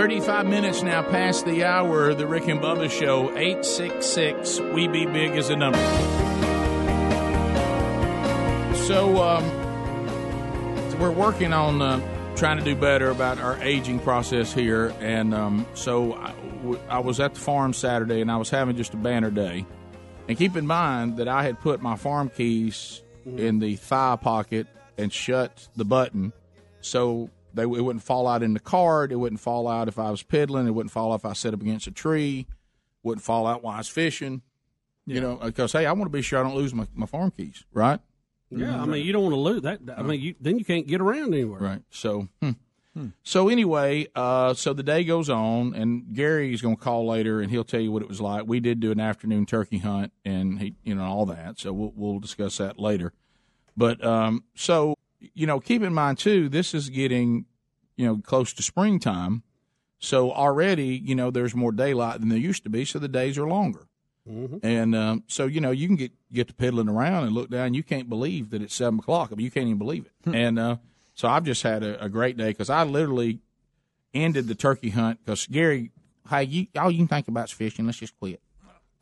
Speaker 2: 35 minutes now past the hour. The Rick and Bubba Show, 866 We Be Big is a number. So, um, we're working on uh, trying to do better about our aging process here. And um, so I, w- I was at the farm Saturday and I was having just a banner day. And keep in mind that I had put my farm keys in the thigh pocket and shut the button. So they, it wouldn't fall out in the cart. It wouldn't fall out if I was pedaling. It wouldn't fall out if I set up against a tree. Wouldn't fall out while I was fishing. You know, because hey, I want to be sure I don't lose my, my farm keys, right?
Speaker 3: Yeah, I mean, you don't want to lose that. I mean, you, then you can't get around anywhere.
Speaker 2: Right. So, hmm. so anyway, uh, so the day goes on, and Gary's going to call later, and he'll tell you what it was like. We did do an afternoon turkey hunt, and he, you know, all that. So we'll we'll discuss that later. But um, so you know, keep in mind too, this is getting you know close to springtime, so already you know there's more daylight than there used to be, so the days are longer. And um, so you know you can get get to piddling around and look down. You can't believe that it's seven o'clock. I mean, you can't even believe it. and uh, so I've just had a, a great day because I literally ended the turkey hunt because Gary, hey, you, all you can think about is fishing. Let's just quit.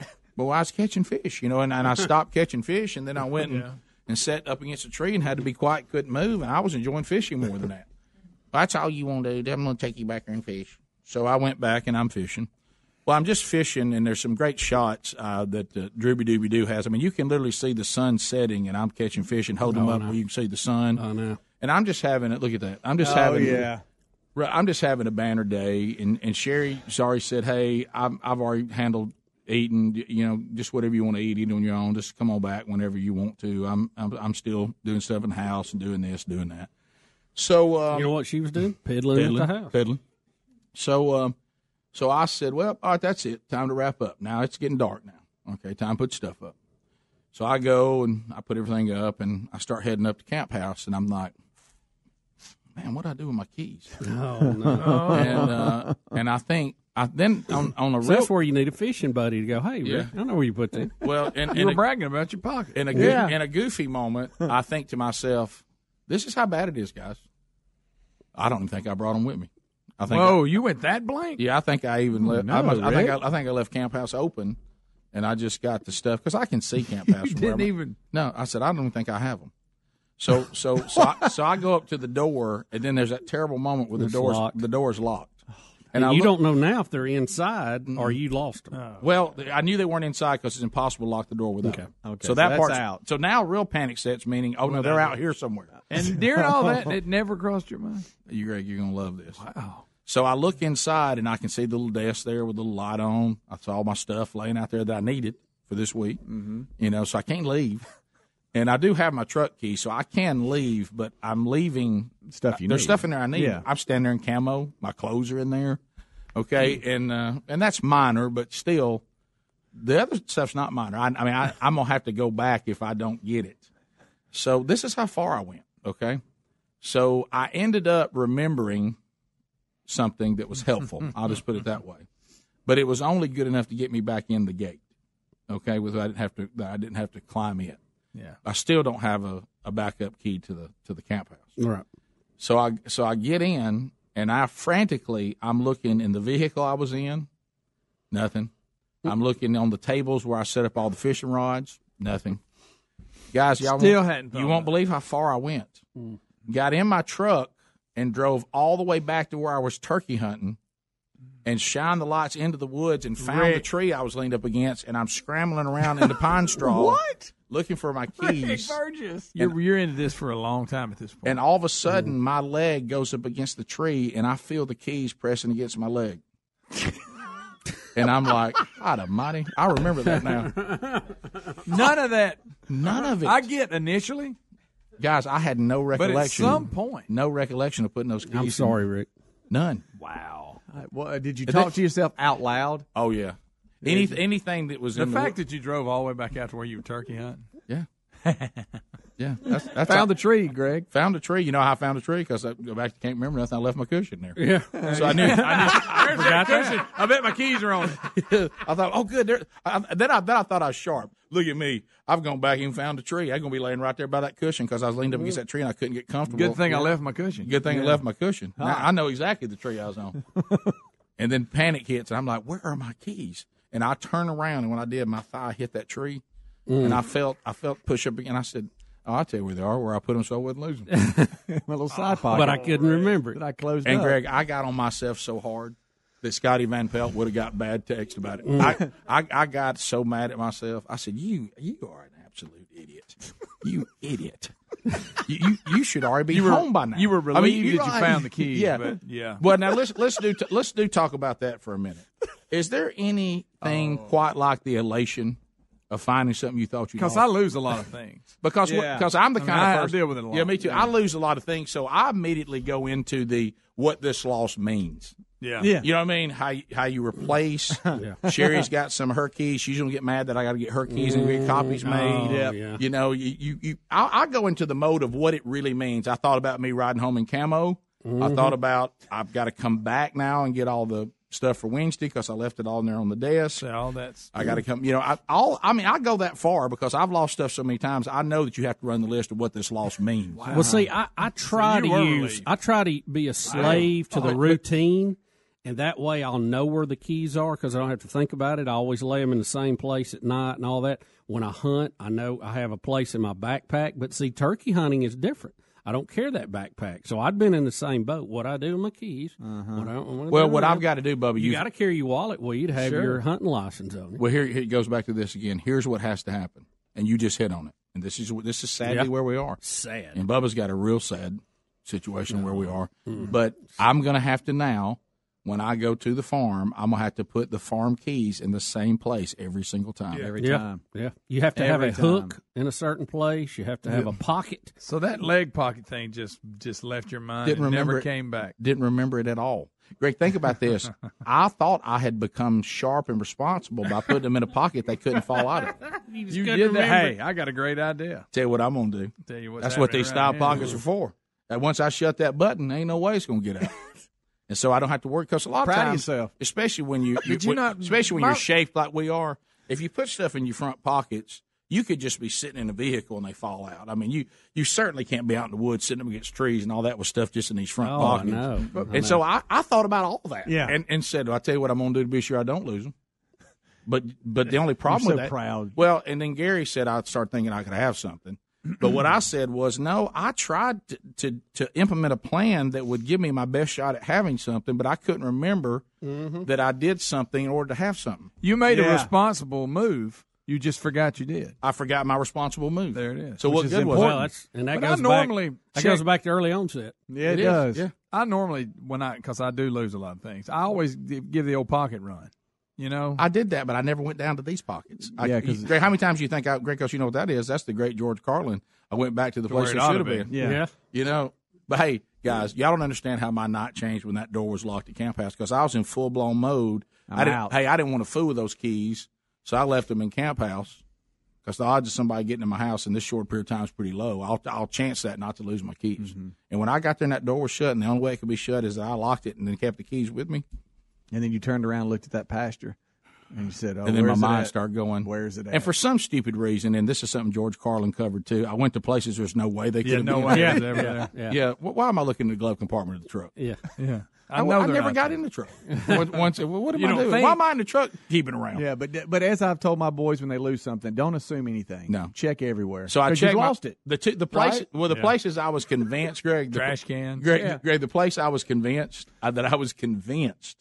Speaker 2: (laughs) But I was catching fish, you know, and, and I stopped catching fish, and then I went and,
Speaker 16: Yeah.
Speaker 2: And sat up against a tree and had to be quiet, couldn't move, and I was enjoying fishing more than that. (laughs) That's all you want to do. I'm going to take you back there and fish. So I went back and I'm fishing. Well, I'm just fishing, and there's some great shots uh, that uh, Drooby Dooby Doo has. I mean, you can literally see the sun setting, and I'm catching fish and holding
Speaker 3: Oh,
Speaker 2: them up
Speaker 3: no.
Speaker 2: where you can see the sun.
Speaker 3: Oh, no.
Speaker 2: And I'm just having it. Look at that. I'm just
Speaker 4: Oh,
Speaker 2: having.
Speaker 4: yeah.
Speaker 2: I'm just having a banner day, and and Sherry's already said, "Hey, I'm, I've already handled eating. You know, just whatever you want to eat, eat on your own. Just come on back whenever you want to. I'm I'm, I'm still doing stuff in the house and doing this, doing that. So um,
Speaker 3: You know what she was doing? Peddling,
Speaker 2: Piddling,
Speaker 3: at the house.
Speaker 2: piddling. So, um, so I said, well, all right, that's it. Time to wrap up. Now it's getting dark now. Okay, time to put stuff up. So I go and I put everything up and I start heading up to camp house and I'm like, man, what do I do with my keys?
Speaker 3: Oh, no.
Speaker 2: and uh, and I think I then on on a
Speaker 3: So that's where you need a fishing buddy to go. Hey,
Speaker 2: Yeah.
Speaker 3: Rick, I know where you put that.
Speaker 2: well, and, (laughs)
Speaker 16: You
Speaker 2: and
Speaker 16: were
Speaker 2: a-
Speaker 16: bragging about your pocket.
Speaker 2: in a goo- in a goofy moment, I think to myself, this is how bad it is, guys. I don't even think I brought them with me. I think
Speaker 16: Whoa,
Speaker 2: I-
Speaker 16: you went that blank?
Speaker 2: Yeah, I think I even
Speaker 16: Oh,
Speaker 2: left.
Speaker 16: no,
Speaker 2: I, must, I think I, I think I left camp house open, and I just got the stuff because I can see camp (laughs) house.
Speaker 16: You didn't even-
Speaker 2: No, I said I don't think I have them. So so so I, (laughs) so I go up to the door, and then there's that terrible moment where the doors
Speaker 3: locked.
Speaker 2: the door's locked,
Speaker 3: And,
Speaker 2: I
Speaker 3: you
Speaker 2: look-
Speaker 3: don't know now if they're inside or you lost them.
Speaker 2: Well, I knew they weren't inside because it's impossible to lock the door without.
Speaker 3: Okay.
Speaker 2: them.
Speaker 4: Okay,
Speaker 2: So
Speaker 4: so
Speaker 2: that
Speaker 4: that's
Speaker 2: part's
Speaker 4: out.
Speaker 2: So now real panic sets, meaning oh no, they're out here somewhere. (laughs)
Speaker 16: And during all that, it (laughs) never crossed your mind.
Speaker 2: You, Greg, you're gonna love this. Wow. So I look inside and I can see the little desk there with the little light on. I saw all my stuff laying out there that I needed for this week. Mm-hmm. You know, so I can't leave. And I do have my truck key, so I can leave, but I'm leaving
Speaker 4: Stuff you
Speaker 2: There's
Speaker 4: need.
Speaker 2: stuff in there I need.
Speaker 4: Yeah.
Speaker 2: I'm standing there in camo. My clothes are in there. Okay, and uh, and that's minor, but still, the other stuff's not minor. I, I mean, I, I'm gonna have to go back if I don't get it. So this is how far I went. Okay, so I ended up remembering something that was helpful. (laughs) I'll just put it that way. But it was only good enough to get me back in the gate. Okay, with I didn't have to I didn't have to climb in.
Speaker 16: Yeah.
Speaker 2: I still don't have a, a backup key to the to the camp house.
Speaker 3: Right.
Speaker 2: So I so I get in and I frantically I'm looking in the vehicle I was in, nothing. Mm. I'm looking on the tables where I set up all the fishing rods, nothing. Guys, y'all
Speaker 16: Still
Speaker 2: won't,
Speaker 16: hadn't
Speaker 2: you won't
Speaker 16: it.
Speaker 2: believe how far I went. Mm. Got in my truck and drove all the way back to where I was turkey hunting and shined the lights into the woods and found the tree I was leaned up against and I'm scrambling around in the pine (laughs) straw
Speaker 16: What?
Speaker 2: looking for my
Speaker 16: Rick
Speaker 2: keys.
Speaker 16: Burgess. You're, you're into this for a long time at this point.
Speaker 2: And all of a sudden, my leg goes up against the tree, and I feel the keys pressing against my leg. (laughs) and I'm like, God Almighty! I remember that now.
Speaker 16: None of that.
Speaker 2: None of it.
Speaker 16: I get initially,
Speaker 2: Guys, I had no recollection.
Speaker 16: but
Speaker 2: recollection.
Speaker 16: at some point,
Speaker 2: no recollection of putting those keys.
Speaker 3: I'm
Speaker 2: in.
Speaker 3: sorry, Rick.
Speaker 2: None.
Speaker 16: wow.
Speaker 4: Uh, Well, did you talk
Speaker 2: that-
Speaker 4: to yourself out loud?
Speaker 2: Oh yeah. Any, anything that was
Speaker 16: The
Speaker 2: in
Speaker 16: fact
Speaker 2: the,
Speaker 16: that you drove all the way back out to where you were turkey hunting.
Speaker 2: yeah, (laughs) yeah, that's, that's
Speaker 4: Found the tree, Greg.
Speaker 2: found a tree. You know how I found a tree because I go back. Can't remember nothing. I left my cushion there.
Speaker 3: Yeah.
Speaker 2: So I knew. I knew (laughs)
Speaker 16: There's that cushion. I bet my keys are on it. (laughs)
Speaker 2: I thought, oh, good. There. I, then I then I thought I was sharp. Look at me. I've gone back and found a tree. I'm gonna be laying right there by that cushion because I was leaned up against that tree and I couldn't get comfortable.
Speaker 16: Good thing I left my cushion.
Speaker 2: Good thing I left my cushion. Ah. Now, I know exactly the tree I was on. (laughs) and then panic hits, and I'm like, where are my keys? And I turn around, and when I did, my thigh hit that tree, mm. and I felt I felt push up again. I said, Oh, I'll tell you where they are, where I put them so I wouldn't lose them.
Speaker 4: My little side pocket.
Speaker 3: But I couldn't remember it.
Speaker 4: that I closed
Speaker 2: And
Speaker 4: up.
Speaker 2: Greg, I got on myself so hard that Scotty Van Pelt would have got bad text about it. Mm. I, I I got so mad at myself. I said, "You you are an absolute idiot. You idiot. You you, you should already be
Speaker 16: You were-
Speaker 2: home by now.
Speaker 16: you were
Speaker 2: I mean,
Speaker 16: relieved that you
Speaker 2: right.
Speaker 16: found the keys,
Speaker 2: Yeah,
Speaker 16: but yeah.
Speaker 2: Well, now let's let's do let's do talk about that for a minute. Is there anything
Speaker 16: Oh.
Speaker 2: quite like the elation of finding something you thought you lost. Because.
Speaker 16: I lose a lot of things. (laughs)
Speaker 2: because
Speaker 16: Yeah.
Speaker 2: because I'm the
Speaker 16: I
Speaker 2: kind
Speaker 16: mean, I- I
Speaker 2: of person
Speaker 16: deal with it a lot.
Speaker 2: Yeah, me too.
Speaker 16: Yeah.
Speaker 2: I lose a lot of things, so I immediately go into the what this loss means.
Speaker 16: Yeah. Yeah.
Speaker 2: You know what I mean? How you- how you replace? (laughs) yeah. Sherry's got some of her keys. She's gonna get mad that I got to get her keys and get copies
Speaker 3: Oh,
Speaker 2: made.
Speaker 3: Yep. yeah.
Speaker 2: You know, you you, you I, I go into the mode of what it really means. I thought about me riding home in camo. I
Speaker 3: Mhm.
Speaker 2: thought about I've got to come back now and get all the stuff for Wednesday because I left it all in there on the desk.
Speaker 16: all that's
Speaker 2: I got to come. You know, I all. I mean, I go that far because I've lost stuff so many times. I know that you have to run the list of what this loss means.
Speaker 3: Well, see, I, I try
Speaker 2: you
Speaker 3: to use,
Speaker 2: relieved.
Speaker 3: I try to be a slave to
Speaker 2: Oh,
Speaker 3: the
Speaker 2: but- (laughs)
Speaker 3: routine, and that way I'll know where the keys are because I don't have to think about it. I always lay them in the same place at night and all that. When I hunt, I know I have a place in my backpack. But see, turkey hunting is different. I don't care that backpack, so I'd been in the same boat. What I do with my keys? What I, what
Speaker 2: Well, what I've got to do, Bubba,
Speaker 3: you,
Speaker 2: you-
Speaker 3: got to carry your wallet Well, you to have
Speaker 2: Sure.
Speaker 3: your hunting license on it.
Speaker 2: Well, here, here it goes back to this again. Here's what has to happen, and you just hit on it. And this is this is sadly where we are.
Speaker 3: Sad.
Speaker 2: And Bubba's got a real sad situation where we are.
Speaker 3: Mm.
Speaker 2: But I'm going to have to now, when I go to the farm, I'm going to have to put the farm keys in the same place every single time.
Speaker 3: yeah. Yeah, you have to have
Speaker 16: Every
Speaker 3: a hook in a certain place. You have to have
Speaker 2: Yeah.
Speaker 3: a pocket.
Speaker 16: So that leg pocket thing just just left your mind.
Speaker 2: Didn't
Speaker 16: and
Speaker 2: remember
Speaker 16: never
Speaker 2: it.
Speaker 16: came back.
Speaker 2: Didn't remember it at all. Greg, think about this. (laughs) I thought I had become sharp and responsible by putting them in a pocket they couldn't fall out of. (laughs)
Speaker 16: You,
Speaker 3: couldn't
Speaker 16: did that. Hey, I got a great idea.
Speaker 2: Tell you what I'm going to do.
Speaker 16: Tell you what.
Speaker 2: That's what these style pockets are for. And once I shut that button, ain't no way it's going to get out. And so I don't have to worry because a lot of
Speaker 4: Proud of
Speaker 2: times,
Speaker 4: yourself.
Speaker 2: especially when you,
Speaker 16: Did you not-
Speaker 2: especially when
Speaker 16: my-
Speaker 2: you're shaped like we are, if you put stuff in your front pockets, you could just be sitting in a vehicle and they fall out. I mean, you you certainly can't be out in the woods sitting up against trees and all that with stuff just in these front
Speaker 3: Oh, I
Speaker 2: pockets.
Speaker 3: know. I
Speaker 2: And
Speaker 3: know.
Speaker 2: so I, I thought about all that.
Speaker 4: Yeah.
Speaker 2: And and said, well, I tell you what I'm going to do to be sure I don't lose them. But but the only problem
Speaker 4: so
Speaker 2: with that,
Speaker 4: proud.
Speaker 2: Well, and then Gary said I'd start thinking I could have something. But what I said was no. I tried to, to to implement a plan that would give me my best shot at having something, but I couldn't remember mm-hmm. that I did something in order to have something.
Speaker 16: You made a responsible move. You just forgot you did.
Speaker 2: I forgot my responsible move.
Speaker 16: There it is.
Speaker 2: So
Speaker 16: Which
Speaker 2: what
Speaker 16: is
Speaker 2: good was
Speaker 16: important.
Speaker 3: Well, that's and that
Speaker 16: But I
Speaker 3: goes
Speaker 16: normally
Speaker 3: back. That goes back to early onset.
Speaker 4: Yeah, it,
Speaker 2: is,
Speaker 4: does.
Speaker 2: yeah.
Speaker 16: I normally when I because I do lose a lot of things. I always give give the old pocket run. You know,
Speaker 2: I did that, but I never went down to these pockets. I,
Speaker 4: Yeah, 'cause-
Speaker 2: Greg, how many times do you think I, Greg, because you know what that is? That's the great George Carlin. I went back to the
Speaker 16: To
Speaker 2: place
Speaker 16: it
Speaker 2: it should have
Speaker 16: be.
Speaker 2: been.
Speaker 4: Yeah.
Speaker 2: You know, but hey, guys, y'all don't understand how my night changed when that door was locked at Camp House because I was in full blown mode.
Speaker 4: I'm
Speaker 2: I didn't,
Speaker 4: out.
Speaker 2: Hey, I didn't want to fool with those keys, so I left them in Camp House because the odds of somebody getting in my house in this short period of time is pretty low. I'll, I'll chance that not to lose my keys.
Speaker 4: Mm-hmm.
Speaker 2: And when I got there and that door was shut, and the only way it could be shut is that I locked it and then kept the keys with me,
Speaker 4: And then you turned around and looked at that pasture, and you said, "Oh,
Speaker 2: and then my mind started going,
Speaker 4: Where's it at?"
Speaker 2: And for some stupid reason, and this is something George Carlin covered too, I went to places there's no way they could
Speaker 16: yeah,
Speaker 2: have
Speaker 16: no
Speaker 2: been.
Speaker 16: way.
Speaker 3: Yeah. Yeah.
Speaker 16: there.
Speaker 3: Yeah.
Speaker 2: Yeah, wh- why am I looking in the glove compartment of the truck?
Speaker 3: Yeah. (laughs)
Speaker 16: Yeah,
Speaker 2: I,
Speaker 16: know
Speaker 2: I never got
Speaker 16: there.
Speaker 2: in the truck. (laughs) Once, once- well, what am
Speaker 16: You
Speaker 2: I doing?
Speaker 16: think-
Speaker 2: Why am I in the truck keeping around?
Speaker 4: yeah, but but as I've told my boys when they lose something, don't assume anything.
Speaker 2: No.
Speaker 4: check everywhere.
Speaker 2: So I
Speaker 4: 'Cause you
Speaker 2: checked. my-
Speaker 4: lost it.
Speaker 2: The two, the place,
Speaker 4: Right?
Speaker 2: well, the
Speaker 16: Yeah.
Speaker 2: places I was convinced, Greg, the,
Speaker 16: Trash cans.
Speaker 2: Greg,
Speaker 4: Yeah.
Speaker 2: Greg, the place I was convinced uh, that I was convinced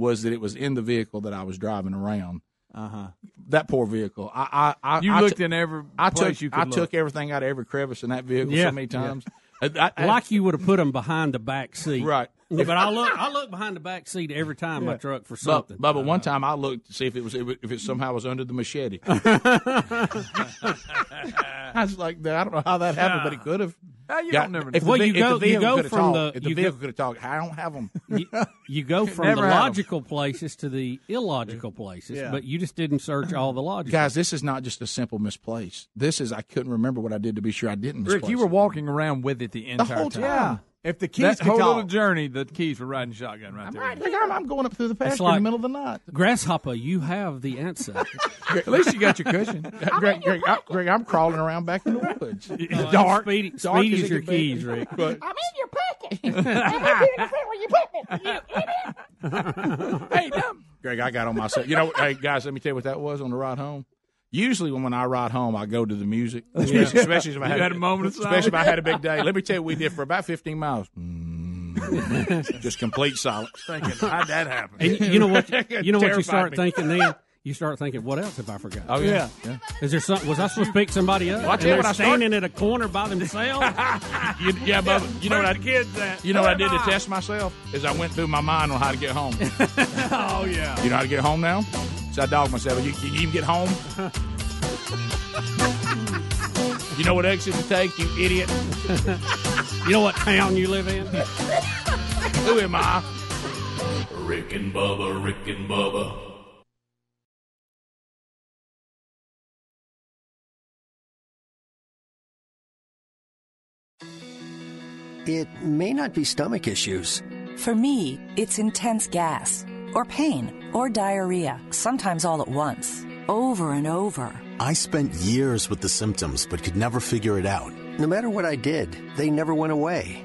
Speaker 2: was that it was in the vehicle that I was driving around.
Speaker 4: Uh huh.
Speaker 2: That poor vehicle. I, I, I
Speaker 16: You
Speaker 2: I
Speaker 16: looked
Speaker 2: t-
Speaker 16: in every
Speaker 2: I
Speaker 16: place
Speaker 2: took,
Speaker 16: you could
Speaker 2: I
Speaker 16: look.
Speaker 2: took everything out of every crevice in that vehicle
Speaker 3: Yeah.
Speaker 2: so many times. I- I-
Speaker 3: Like you would have put them behind the back seat.
Speaker 2: Right.
Speaker 3: Yeah, but I look, I look behind the back seat every time in my truck for something.
Speaker 2: But, but one uh-huh. time I looked to see if it was if it, somehow was under the machete. (laughs) I was like, I don't know how that happened, but it could have.
Speaker 16: You
Speaker 2: Yeah,
Speaker 16: don't never
Speaker 2: if.
Speaker 3: Well,
Speaker 2: the,
Speaker 3: you go-
Speaker 2: if the
Speaker 3: you go
Speaker 2: could have
Speaker 3: from
Speaker 2: talked,
Speaker 3: the-
Speaker 2: if the
Speaker 3: you go-
Speaker 2: vehicle could have talked, I don't have them. (laughs)
Speaker 3: you, you go (laughs) from the
Speaker 16: had 'em.
Speaker 3: logical places to the illogical places,
Speaker 4: Yeah.
Speaker 3: but you just didn't search all the logical.
Speaker 2: Guys, this is not just a simple misplace. This is I couldn't remember what I did to be sure I didn't misplace.
Speaker 16: Rick, you were walking around with it the entire
Speaker 2: whole
Speaker 16: time.
Speaker 2: time.
Speaker 4: Yeah. If the keys
Speaker 16: That
Speaker 4: could
Speaker 16: whole
Speaker 4: talk,
Speaker 16: little journey, the keys were riding shotgun right there.
Speaker 2: Right, like, I'm, I'm going up through the pasture
Speaker 3: like-
Speaker 2: in the middle of the night.
Speaker 3: Grasshopper, you have the answer. (laughs)
Speaker 16: At least you got your cushion. (laughs)
Speaker 2: Greg, Greg, I, Greg, I'm crawling around back in the woods. (laughs)
Speaker 3: dark, speedy,
Speaker 2: dark
Speaker 3: speedy is your keys, Rick.
Speaker 2: But-
Speaker 17: I'm in your pocket.
Speaker 2: hey, dumb. Greg, I got on myself. You know, hey guys, let me tell you what that was on the ride home. Usually, when, when I ride home, I go to the music, especially, especially if I
Speaker 16: You
Speaker 2: had,
Speaker 16: had a moment of
Speaker 2: especially if I had a big day. Let me tell you, what we did for about 15 miles. Mm. Just complete silence.
Speaker 16: Thinking, how'd that happen?
Speaker 3: And you know what? (laughs) You know what you start
Speaker 2: me.
Speaker 3: thinking then. You start thinking, what else have I forgot?
Speaker 2: Oh yeah, yeah.
Speaker 3: Is there something? Was I supposed to pick somebody up?
Speaker 2: Well, I
Speaker 3: and
Speaker 2: tell you
Speaker 3: they're
Speaker 2: what, I
Speaker 3: standing at a corner by themselves. (laughs)
Speaker 2: You, yeah, but you know what I
Speaker 16: kids?
Speaker 2: You know what I did to test myself is I went through my mind on how to get home. (laughs)
Speaker 16: Oh yeah.
Speaker 2: You know how to get home now? So I dogged myself. You, you even get home? You know what exit to take, you idiot?
Speaker 3: you know what town you live in?
Speaker 2: Who am I?
Speaker 5: Rick and Bubba, Rick and Bubba.
Speaker 7: It may not be stomach issues.
Speaker 8: For me, it's intense gas, or pain, or diarrhea, sometimes all at once, over and over.
Speaker 9: I spent years with the symptoms but could never figure it out.
Speaker 7: No matter what I did, they never went away.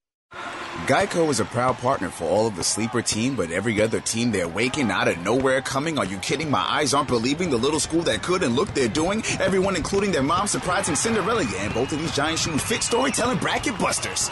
Speaker 18: Geico is a proud partner for all of the sleeper team, but every other team they're waking out of nowhere coming. Are you kidding? My eyes aren't believing the little school that could and look they're doing. Everyone, including their mom, surprising Cinderella. And both of these giant shoes fit storytelling bracket busters.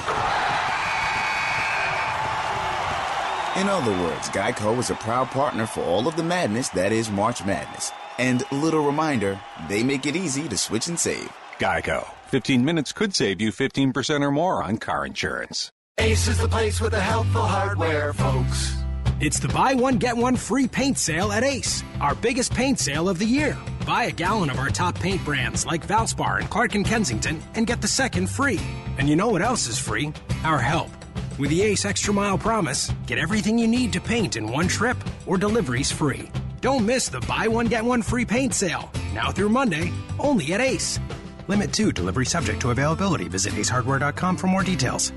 Speaker 18: In other words, Geico is a proud partner for all of the madness that is March Madness. And little reminder, they make it easy to switch and save.
Speaker 19: Geico. 15 minutes could save you 15% or more on car insurance.
Speaker 20: Ace is the place with the helpful hardware, folks.
Speaker 21: It's the buy one, get one free paint sale at Ace, our biggest paint sale of the year. Buy a gallon of our top paint brands like Valspar and Clark and Kensington and get the second free. And you know what else is free? Our help. With the Ace Extra Mile Promise, get everything you need to paint in one trip or deliveries free. Don't miss the buy one, get one free paint sale. Now through Monday, only at Ace. Limit 2, delivery subject to availability. Visit acehardware.com for more details.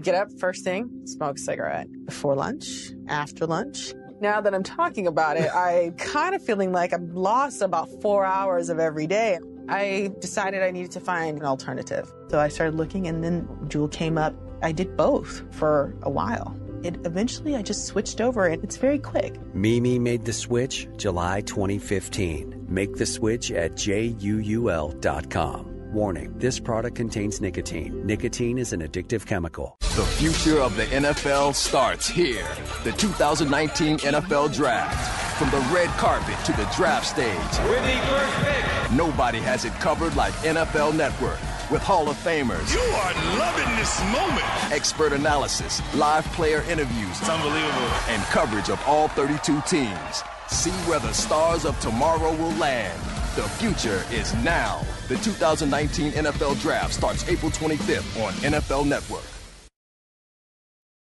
Speaker 22: Get up first thing, smoke a cigarette. Before lunch, after lunch. Now that I'm talking about it, I (laughs) kind of feeling like I'm lost about four hours of every day. I decided I needed to find an alternative. So I started looking and then Juul came up. I did both for a while. It eventually I just switched over and it's very quick.
Speaker 23: Mimi made the switch July 2015. Make the switch at JUUL.com. Warning this product contains nicotine. Nicotine is an addictive chemical.
Speaker 24: The future of the NFL starts here. The 2019 NFL Draft. From the red carpet to the draft stage.
Speaker 25: With the first pick.
Speaker 24: Nobody has it covered like NFL Network. With Hall of Famers.
Speaker 25: You are loving this moment.
Speaker 24: Expert analysis, live player interviews.
Speaker 25: It's unbelievable.
Speaker 24: And coverage of all 32 teams. See where the stars of tomorrow will land. The future is now. The 2019 NFL Draft starts April 25th on NFL Network.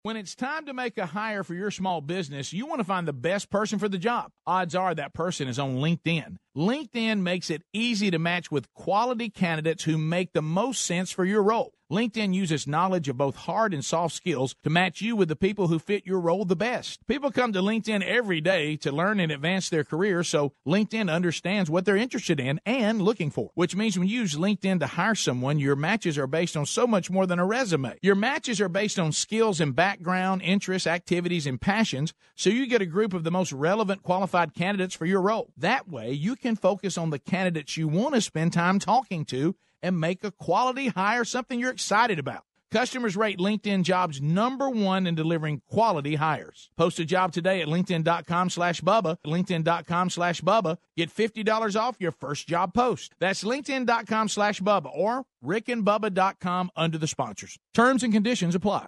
Speaker 2: When it's time to make a hire for your small business, you want to find the best person for the job. Odds are that person is on LinkedIn. LinkedIn makes it easy to match with quality candidates who make the most sense for your role. LinkedIn uses knowledge of both hard and soft skills to match you with the people who fit your role the best. People come to LinkedIn every day to learn and advance their career, so LinkedIn understands what they're interested in and looking for, which means when you use LinkedIn to hire someone, your matches are based on so much more than a resume. Your matches are based on skills and background, interests, activities, and passions, so you get a group of the most relevant qualified candidates for your role. That way, you can focus on the candidates you want to spend time talking to and make a quality hire something you're excited about. Customers rate LinkedIn jobs number one in delivering quality hires. Post a job today at LinkedIn.com slash Bubba. LinkedIn.com slash Bubba. Get $50 off your first job post. That's LinkedIn.com slash Bubba or RickandBubba.com under the sponsors. Terms and conditions apply.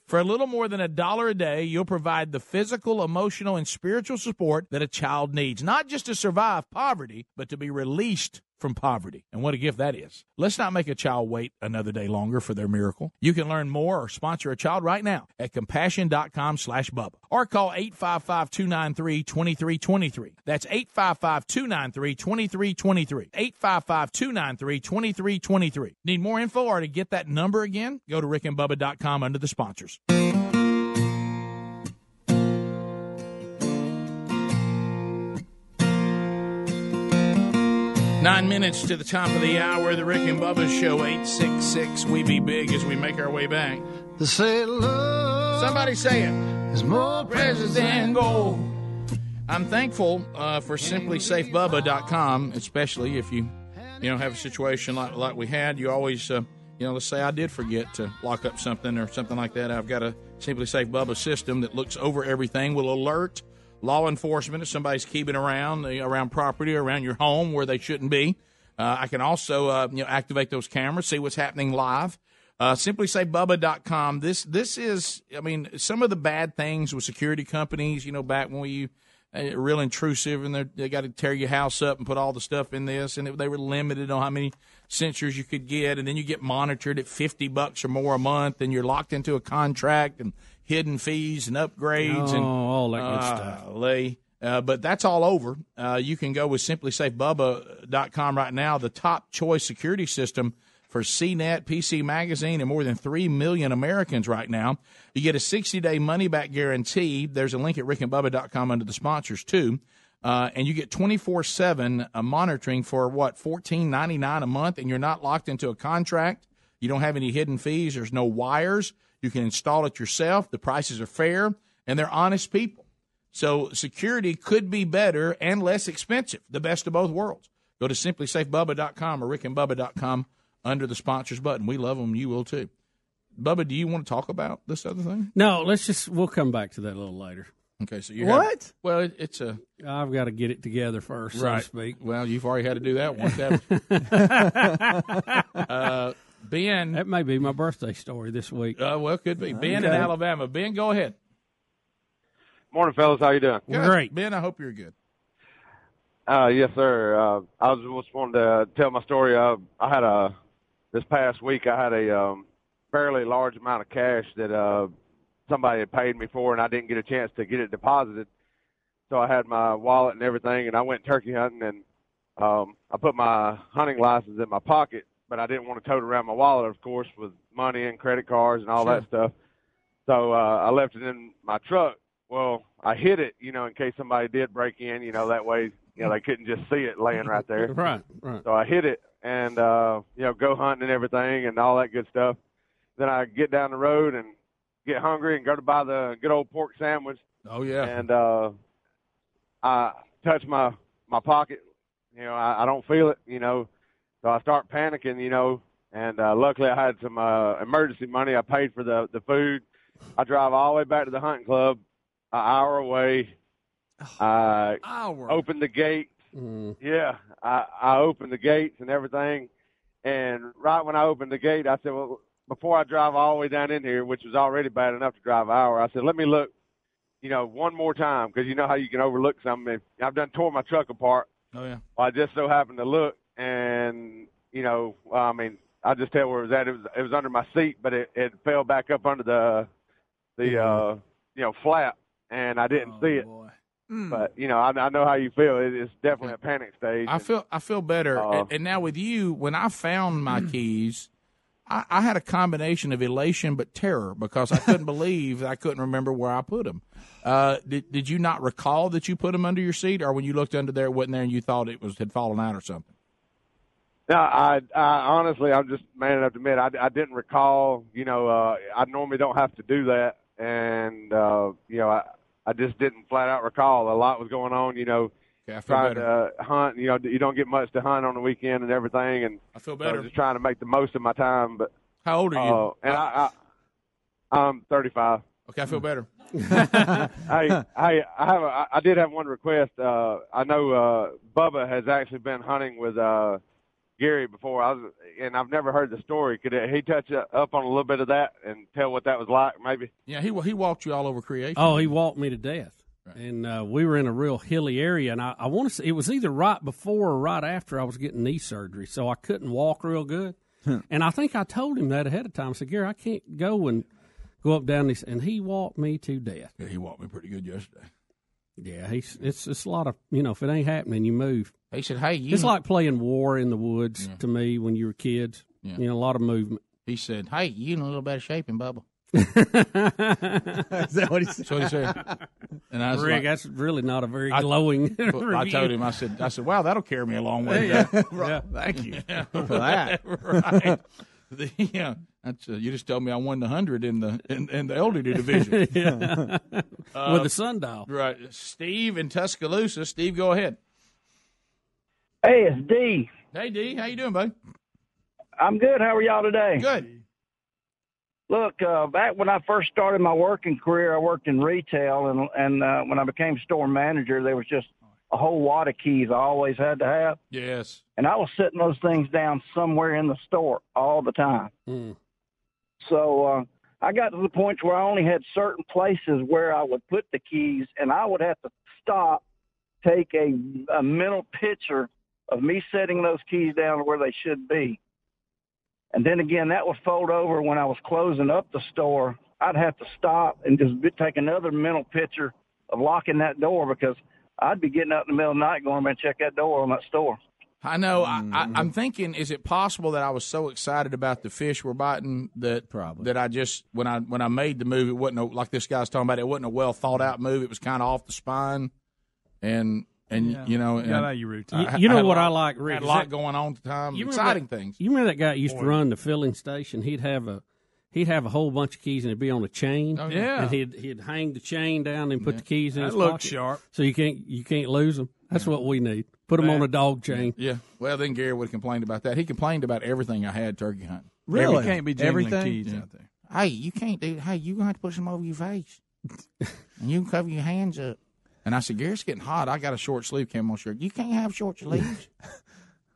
Speaker 2: For a little more than a dollar a day, you'll provide the physical, emotional, and spiritual support that a child needs, not just to survive poverty, but to be released from poverty. And what a gift that is. Let's not make a child wait another day longer for their miracle. You can learn more or sponsor a child right now at compassion.com slash Bubba or call 855-293-2323. That's 855-293-2323. 855-293-2323. Need more info or to get that number again? Go to rickandbubba.com under the sponsors. Nine minutes to the top of the hour, the Rick and Bubba Show, 866 We Be Big as we make our way back.
Speaker 20: They say love.
Speaker 2: Somebody say it.
Speaker 20: Is more precious than gold.
Speaker 2: I'm thankful uh, for simplisafebubba.com, especially if you you know have a situation like like we had. You always uh, you know let's say I did forget to lock up something or something like that. I've got a SimpliSafe Bubba system that looks over everything, will alert law enforcement if somebody's keeping around uh, around property around your home where they shouldn't be. Uh, I can also uh, you know activate those cameras, see what's happening live. Uh, simplisafebubba.com. This this is, I mean, some of the bad things with security companies. You know, back when we uh, real intrusive and they got to tear your house up and put all the stuff in this, and it, they were limited on how many sensors you could get, and then you get monitored at fifty bucks or more a month, and you're locked into a contract and hidden fees and upgrades and
Speaker 3: Oh, all that good stuff.
Speaker 2: Golly. Uh, but that's all over. Uh, you can go with simplisafebubba.com right now, the top choice security system for CNET, PC Magazine, and more than 3 million Americans right now. You get a 60 day money back guarantee. There's a link at rickandbubba.com under the sponsors, too. Uh, and you get 24 7 monitoring for what, $14.99 a month, and you're not locked into a contract. You don't have any hidden fees. There's no wires. You can install it yourself. The prices are fair, and they're honest people. So security could be better and less expensive, the best of both worlds. Go to simplisafebubba.com or rickandbubba.com under the sponsors button. We love them. You will too. Bubba, do you want to talk about this other thing?
Speaker 3: No, let's just we'll come back to that a little later.
Speaker 2: Okay, so you
Speaker 3: What?
Speaker 2: Have, well, it, it's a
Speaker 3: I've got to get it together first, so to
Speaker 2: right.
Speaker 3: speak.
Speaker 2: Well, you've already had to do that once. haven't you? uh, Ben,
Speaker 3: that may be my birthday story this week.
Speaker 2: Uh, well, it could be Ben in Alabama. Ben, go ahead.
Speaker 26: Morning, fellas. How you doing?
Speaker 2: Good. Ben. I hope you're good.
Speaker 26: Uh, yes, sir. Uh, I was just wanting to tell my story. Uh, I had a this past week. I had a um, fairly large amount of cash that uh, somebody had paid me for, and I didn't get a chance to get it deposited. So I had my wallet and everything, and I went turkey hunting, and um, I put my hunting license in my pocket, but I didn't want to tote around my wallet, of course, with money and credit cards and all
Speaker 27: Sure.
Speaker 26: that stuff. So uh, I left it in my truck. Well, I hid it, you know, in case somebody did break in. You know, that way, you know, they couldn't just see it laying right there. (laughs)
Speaker 3: Right, right.
Speaker 26: So I hid it and uh, you know, go hunting and everything and all that good stuff. Then I get down the road and get hungry and go to buy the good old pork sandwich.
Speaker 2: Oh yeah.
Speaker 26: And uh I touch my my pocket, you know, I, I don't feel it, you know. So I start panicking, you know, and uh luckily I had some uh emergency money. I paid for the the food. I drive all the way back to the hunting club, an hour away. (sighs) I open the gate. Yeah, I, I opened the gates and everything. And right when I opened the gate, I said, well, before I drive all the way down in here, which was already bad enough to drive an hour, I said, let me look, you know, one more time because you know how you can overlook something. If- I've done tore my truck apart.
Speaker 2: Oh yeah.
Speaker 26: Well, I just so happened to look, and you know, I mean, I just tell where it was at. It was it was under my seat, but it, it fell back up under the the uh you know flap, and I didn't see it. But you know, I, I know how you feel. It, it's definitely a panic stage.
Speaker 2: I feel I feel better.
Speaker 26: Uh,
Speaker 2: and, and now with you, when I found my (clears throat) keys, I, I had a combination of elation but terror because I couldn't (laughs) believe I couldn't remember where I put them. Uh, did Did you not recall that you put them under your seat, or when you looked under there, it wasn't there, and you thought it was had fallen out or something?
Speaker 26: No, I, I honestly, I'm just man enough to admit I, I didn't recall. You know, uh, I normally don't have to do that, and uh, you know, I, I just didn't flat out recall. A lot was going on. You know,
Speaker 2: Okay, I feel
Speaker 26: trying
Speaker 2: better.
Speaker 26: to uh, hunt. You know, you don't get much to hunt on the weekend and everything, and
Speaker 2: I feel
Speaker 26: so
Speaker 2: better.
Speaker 26: just trying to make the most of my time. But
Speaker 2: how old are you?
Speaker 26: Uh, and I, I, I'm 35.
Speaker 2: Okay, I feel better. (laughs)
Speaker 26: hey, hey, I have a, I did have one request. Uh, I know uh, Bubba has actually been hunting with uh, Gary before. I was, and I've never heard the story. Could he touch up on a little bit of that and tell what that was like, maybe?
Speaker 2: Yeah, he he walked you all over creation.
Speaker 3: Oh, he walked me to death. And uh, we were in a real hilly area, and I, I want to say it was either right before or right after I was getting knee surgery, so I couldn't walk real good. (laughs) and I think I told him that ahead of time. I said, Gary, I can't go and go up down this, and he walked me to death.
Speaker 2: Yeah, he walked me pretty good yesterday.
Speaker 3: Yeah, he's it's it's a lot of you know if it ain't happening, you move.
Speaker 2: He said, "Hey, you
Speaker 3: it's like playing war in the woods to me when you were kids.
Speaker 2: Yeah.
Speaker 3: You know, a lot of movement.
Speaker 2: He said, "Hey, you in a little better shape than Bubba." (laughs)
Speaker 3: Is
Speaker 2: that what he said? That's what he said. And I was
Speaker 3: Rick,
Speaker 2: like-
Speaker 3: that's really not a very
Speaker 2: I-
Speaker 3: glowing. (laughs)
Speaker 2: I told him, I said, I said, wow, that'll carry me a long way.
Speaker 3: Yeah, (laughs)
Speaker 2: today."
Speaker 3: yeah.
Speaker 4: Thank you
Speaker 2: Yeah,
Speaker 4: for that.
Speaker 2: right. The- (laughs) yeah, that's, uh, you just told me I won the hundred in the in, in the elderly (laughs) division
Speaker 3: Yeah. With the sundial.
Speaker 2: Right, Steve in Tuscaloosa. Steve, go ahead.
Speaker 27: Hey, it's D.
Speaker 2: Hey, D, how you doing, bud?
Speaker 27: I'm good. How are y'all today?
Speaker 2: Good.
Speaker 27: Look, uh, back when I first started my working career, I worked in retail, and and uh, when I became store manager, there was just a whole wad of keys I always had to have,
Speaker 2: Yes.
Speaker 27: and I was setting those things down somewhere in the store all the time. So uh, I got to the point where I only had certain places where I would put the keys, and I would have to stop, take a, a mental picture of me setting those keys down where they should be. And then again, that would fold over when I was closing up the store. I'd have to stop and just take another mental picture of locking that door because I'd be getting up in the middle of the night going to check that door on that store.
Speaker 2: I know. I, I, mm-hmm. I'm thinking, is it possible that I was so excited about the fish we're biting that
Speaker 4: Probably.
Speaker 2: that I just when I when I made the move, it wasn't a, like this guy's talking about. It wasn't a well thought out move. It was kind of off the spine, and and
Speaker 16: Yeah.
Speaker 2: you know,
Speaker 16: You got
Speaker 2: and
Speaker 16: out of your routine.
Speaker 2: I-
Speaker 3: You know
Speaker 2: had
Speaker 3: what
Speaker 2: lot-
Speaker 3: I like, Rick,
Speaker 2: Had a lot
Speaker 3: that-
Speaker 2: going on at the time.
Speaker 3: You
Speaker 2: exciting
Speaker 3: that-
Speaker 2: things.
Speaker 3: You remember that guy that used to run the filling station? He'd have a he'd have a whole bunch of keys and it'd be on a chain.
Speaker 16: Oh, yeah.
Speaker 3: and he'd he'd hang the chain down and put the keys in
Speaker 16: That
Speaker 3: his
Speaker 16: looked
Speaker 3: pocket.
Speaker 16: sharp.
Speaker 3: So you can't you can't lose them. That's what we need. Put them on a dog chain.
Speaker 2: Yeah. Well, then Gary would have complained about that. He complained about everything I had turkey hunting.
Speaker 3: Really?
Speaker 16: You can't be jingling
Speaker 3: Everything?
Speaker 16: keys
Speaker 2: Yeah.
Speaker 16: out there.
Speaker 2: Hey, you can't do. Hey, you gonna have to put some over your face, (laughs) and you can cover your hands up. And I said, Gary's getting hot. I got a short sleeve camo shirt. You can't have short (laughs) sleeves.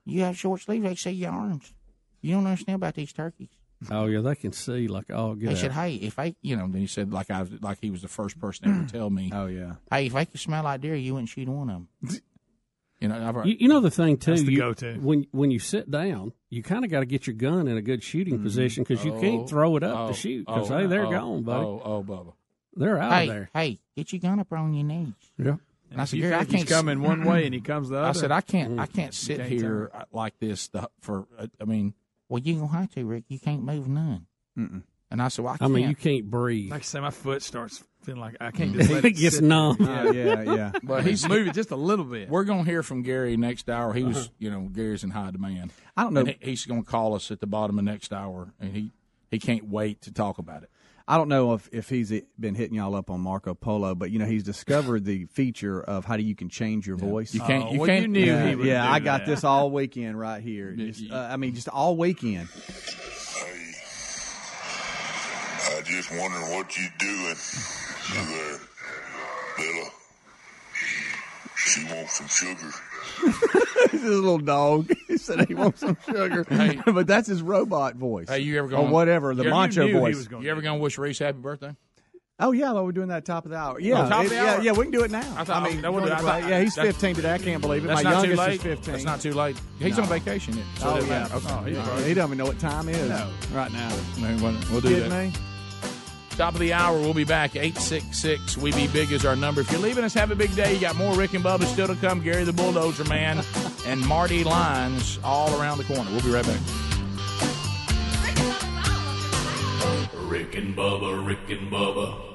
Speaker 2: you have short sleeves, they see your arms. You don't understand about these turkeys.
Speaker 3: Oh yeah, they can see like oh good.
Speaker 2: He said, "Hey, if I, you know," then he said, like I was, like he was the first person to ever tell me, (clears throat)
Speaker 4: Oh yeah.
Speaker 2: "Hey, if I could smell like deer, you wouldn't shoot one of them." (laughs) you know, I've,
Speaker 3: You, you know the thing too.
Speaker 16: That's the
Speaker 3: you-
Speaker 16: go-to.
Speaker 3: when when you sit down, you kind of got to get your gun in a good shooting position because you
Speaker 2: Oh,
Speaker 3: can't throw it up
Speaker 2: oh,
Speaker 3: to shoot because
Speaker 2: oh,
Speaker 3: hey, they're
Speaker 2: oh,
Speaker 3: gone, buddy.
Speaker 2: Oh, oh, Bubba,
Speaker 3: They're out
Speaker 2: hey,
Speaker 3: of there.
Speaker 2: hey, get your gun up on your knees.
Speaker 3: Yeah.
Speaker 2: And I said,
Speaker 16: you
Speaker 2: Gary, I can't
Speaker 16: he's coming
Speaker 2: s-
Speaker 16: one way and he comes the other.
Speaker 2: I said, I can't, I can't sit
Speaker 16: can't
Speaker 2: here like this the, for. Uh, I mean, well, you gonna have to, Rick. You can't move none.
Speaker 4: Mm-mm.
Speaker 2: And I said, well, I,
Speaker 3: I
Speaker 2: can't.
Speaker 3: mean, you can't breathe.
Speaker 16: Like I say, my foot starts feeling like I can't (laughs) just let
Speaker 3: It
Speaker 16: it
Speaker 3: gets
Speaker 16: sit
Speaker 3: numb.
Speaker 16: there.
Speaker 4: Uh, yeah, yeah. (laughs)
Speaker 2: But he's
Speaker 16: moving just a little bit.
Speaker 2: We're gonna hear from Gary next hour. He was, you know, Gary's in high demand.
Speaker 4: I don't know.
Speaker 2: And he- he's gonna call us at the bottom of next hour, and he he can't wait to talk about it.
Speaker 4: I don't know if, if he's been hitting y'all up on Marco Polo, but you know he's discovered the feature of how do you can change your voice.
Speaker 2: You can't- you
Speaker 16: well,
Speaker 2: can't-
Speaker 16: you knew
Speaker 4: yeah,
Speaker 16: he would
Speaker 4: yeah,
Speaker 16: do
Speaker 4: I got
Speaker 16: that.
Speaker 4: this all weekend right here. Just, uh, I mean, just all weekend.
Speaker 28: Hey, I just wondering what you doing there, Bella. She wants some sugar. (laughs)
Speaker 4: He's a little dog. (laughs) He said he wants some sugar, (laughs)
Speaker 2: Hey.
Speaker 4: but that's his robot voice.
Speaker 2: Hey, you ever
Speaker 4: or
Speaker 2: gonna
Speaker 4: whatever the macho voice?
Speaker 2: You ever gonna wish Reese happy birthday?
Speaker 4: Oh yeah, though we're doing that top of the hour. Yeah,
Speaker 2: Oh, top of the
Speaker 4: it- yeah, yeah, we can do it now.
Speaker 2: I thought-
Speaker 4: mean,
Speaker 2: that would- I thought-
Speaker 4: yeah, he's 15 today. I can't believe it. My youngest is 15.
Speaker 2: That's not too late. He's
Speaker 4: No.
Speaker 2: on vacation. Yet, so
Speaker 4: oh yeah.
Speaker 2: Okay.
Speaker 4: Oh, he, he doesn't even know what time is
Speaker 2: No.
Speaker 4: right now.
Speaker 2: No, we'll- we'll do
Speaker 4: Kidding
Speaker 2: that.
Speaker 4: me?
Speaker 2: Top of the hour, we'll be back. 866 We Be Big is our number. If you're leaving us, have a big day. You got more Rick and Bubba still to come. Gary the Bulldozer Man (laughs) and Marty Lines all around the corner. We'll be right back.
Speaker 5: Rick and Bubba, Rick and Bubba.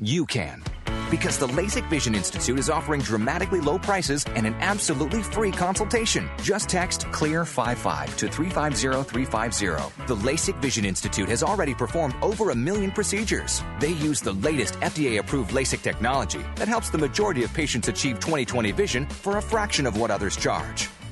Speaker 29: You can.
Speaker 30: Because the LASIK Vision Institute is offering dramatically low prices and an absolutely free consultation. Just text CLEAR55 to 350350. The LASIK Vision Institute has already performed over a million procedures. They use the latest FDA approved LASIK technology that helps the majority of patients achieve 20/20 vision for a fraction of what others charge.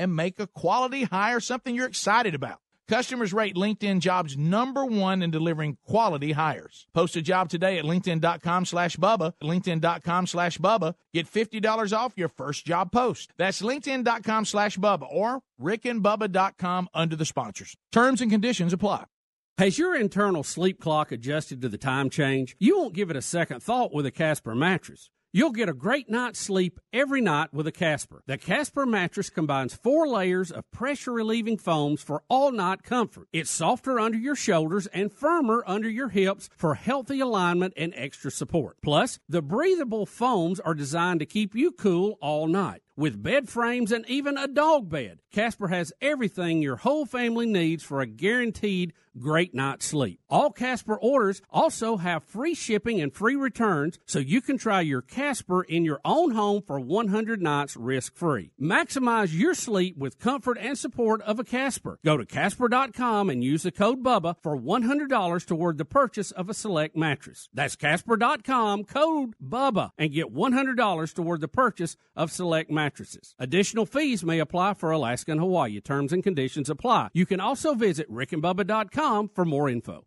Speaker 2: and make a quality hire something you're excited about. Customers rate LinkedIn jobs number one in delivering quality hires. Post a job today at LinkedIn.com slash Bubba. LinkedIn.com slash Bubba. Get $50 off your first job post. That's LinkedIn.com slash Bubba or RickandBubba.com under the sponsors. Terms and conditions apply.
Speaker 3: Has your internal sleep clock adjusted to the time change? You won't give it a second thought with a Casper mattress. You'll get a great night's sleep every night with a Casper. The Casper mattress combines four layers of pressure relieving foams for all night comfort. It's softer under your shoulders and firmer under your hips for healthy alignment and extra support. Plus, the breathable foams are designed to keep you cool all night. With bed frames and even a dog bed, Casper has everything your whole family needs for a guaranteed great night's sleep. All Casper orders also have free shipping and free returns, so you can try your Casper in your own home for 100 nights risk free. Maximize your sleep with comfort and support of a Casper. Go to Casper.com and use the code BUBBA for $100 toward the purchase of a select mattress. That's Casper.com, code BUBBA, and get $100 toward the purchase of select mattresses. Additional fees may apply for Alaska and Hawaii. Terms and conditions apply. You can also visit rickandbubba.com for more info.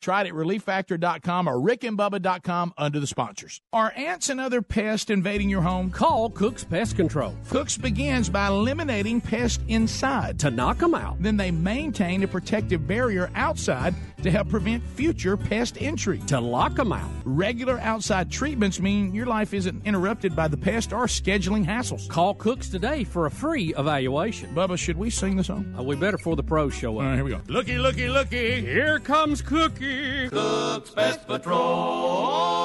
Speaker 2: Try it at relieffactor.com or rickandbubba.com under the sponsors. Are ants and other pests invading your home?
Speaker 3: Call Cook's Pest Control.
Speaker 2: Cook's begins by eliminating pests inside.
Speaker 3: To knock them out.
Speaker 2: Then they maintain a protective barrier outside to help prevent future pest entry.
Speaker 3: To lock them out.
Speaker 2: Regular outside treatments mean your life isn't interrupted by the pest or scheduling hassles.
Speaker 3: Call Cooks today for a free evaluation.
Speaker 2: Bubba, should we sing the song?
Speaker 3: Uh, we better for the pros show up.
Speaker 2: All right, here we go.
Speaker 3: Looky, looky, looky. Here comes Cookie.
Speaker 5: Cook's Pest Patrol.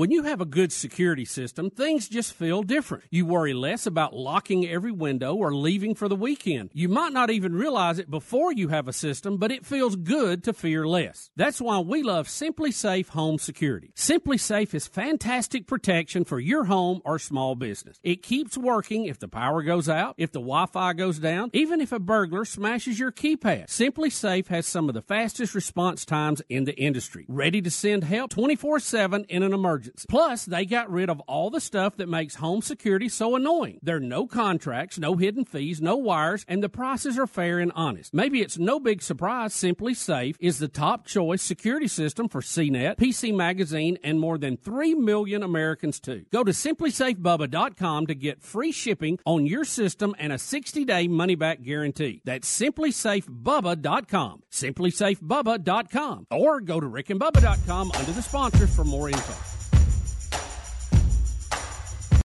Speaker 3: When you have a good security system, things just feel different. You worry less about locking every window or leaving for the weekend. You might not even realize it before you have a system, but it feels good to fear less. That's why we love SimpliSafe Home Security. SimpliSafe is fantastic protection for your home or small business. It keeps working if the power goes out, if the Wi-Fi goes down, even if a burglar smashes your keypad. SimpliSafe has some of the fastest response times in the industry. Ready to send help 24/7 in an emergency. Plus, they got rid of all the stuff that makes home security so annoying. There are no contracts, no hidden fees, no wires, and the prices are fair and honest. Maybe it's no big surprise SimpliSafe is the top choice security system for CNET, PC Magazine, and more than 3 million Americans too. Go to simplisafebubba.com to get free shipping on your system and a 60-day money-back guarantee. That's simplisafebubba.com. Simplisafebubba.com or go to rickandbubba.com under the sponsors for more info.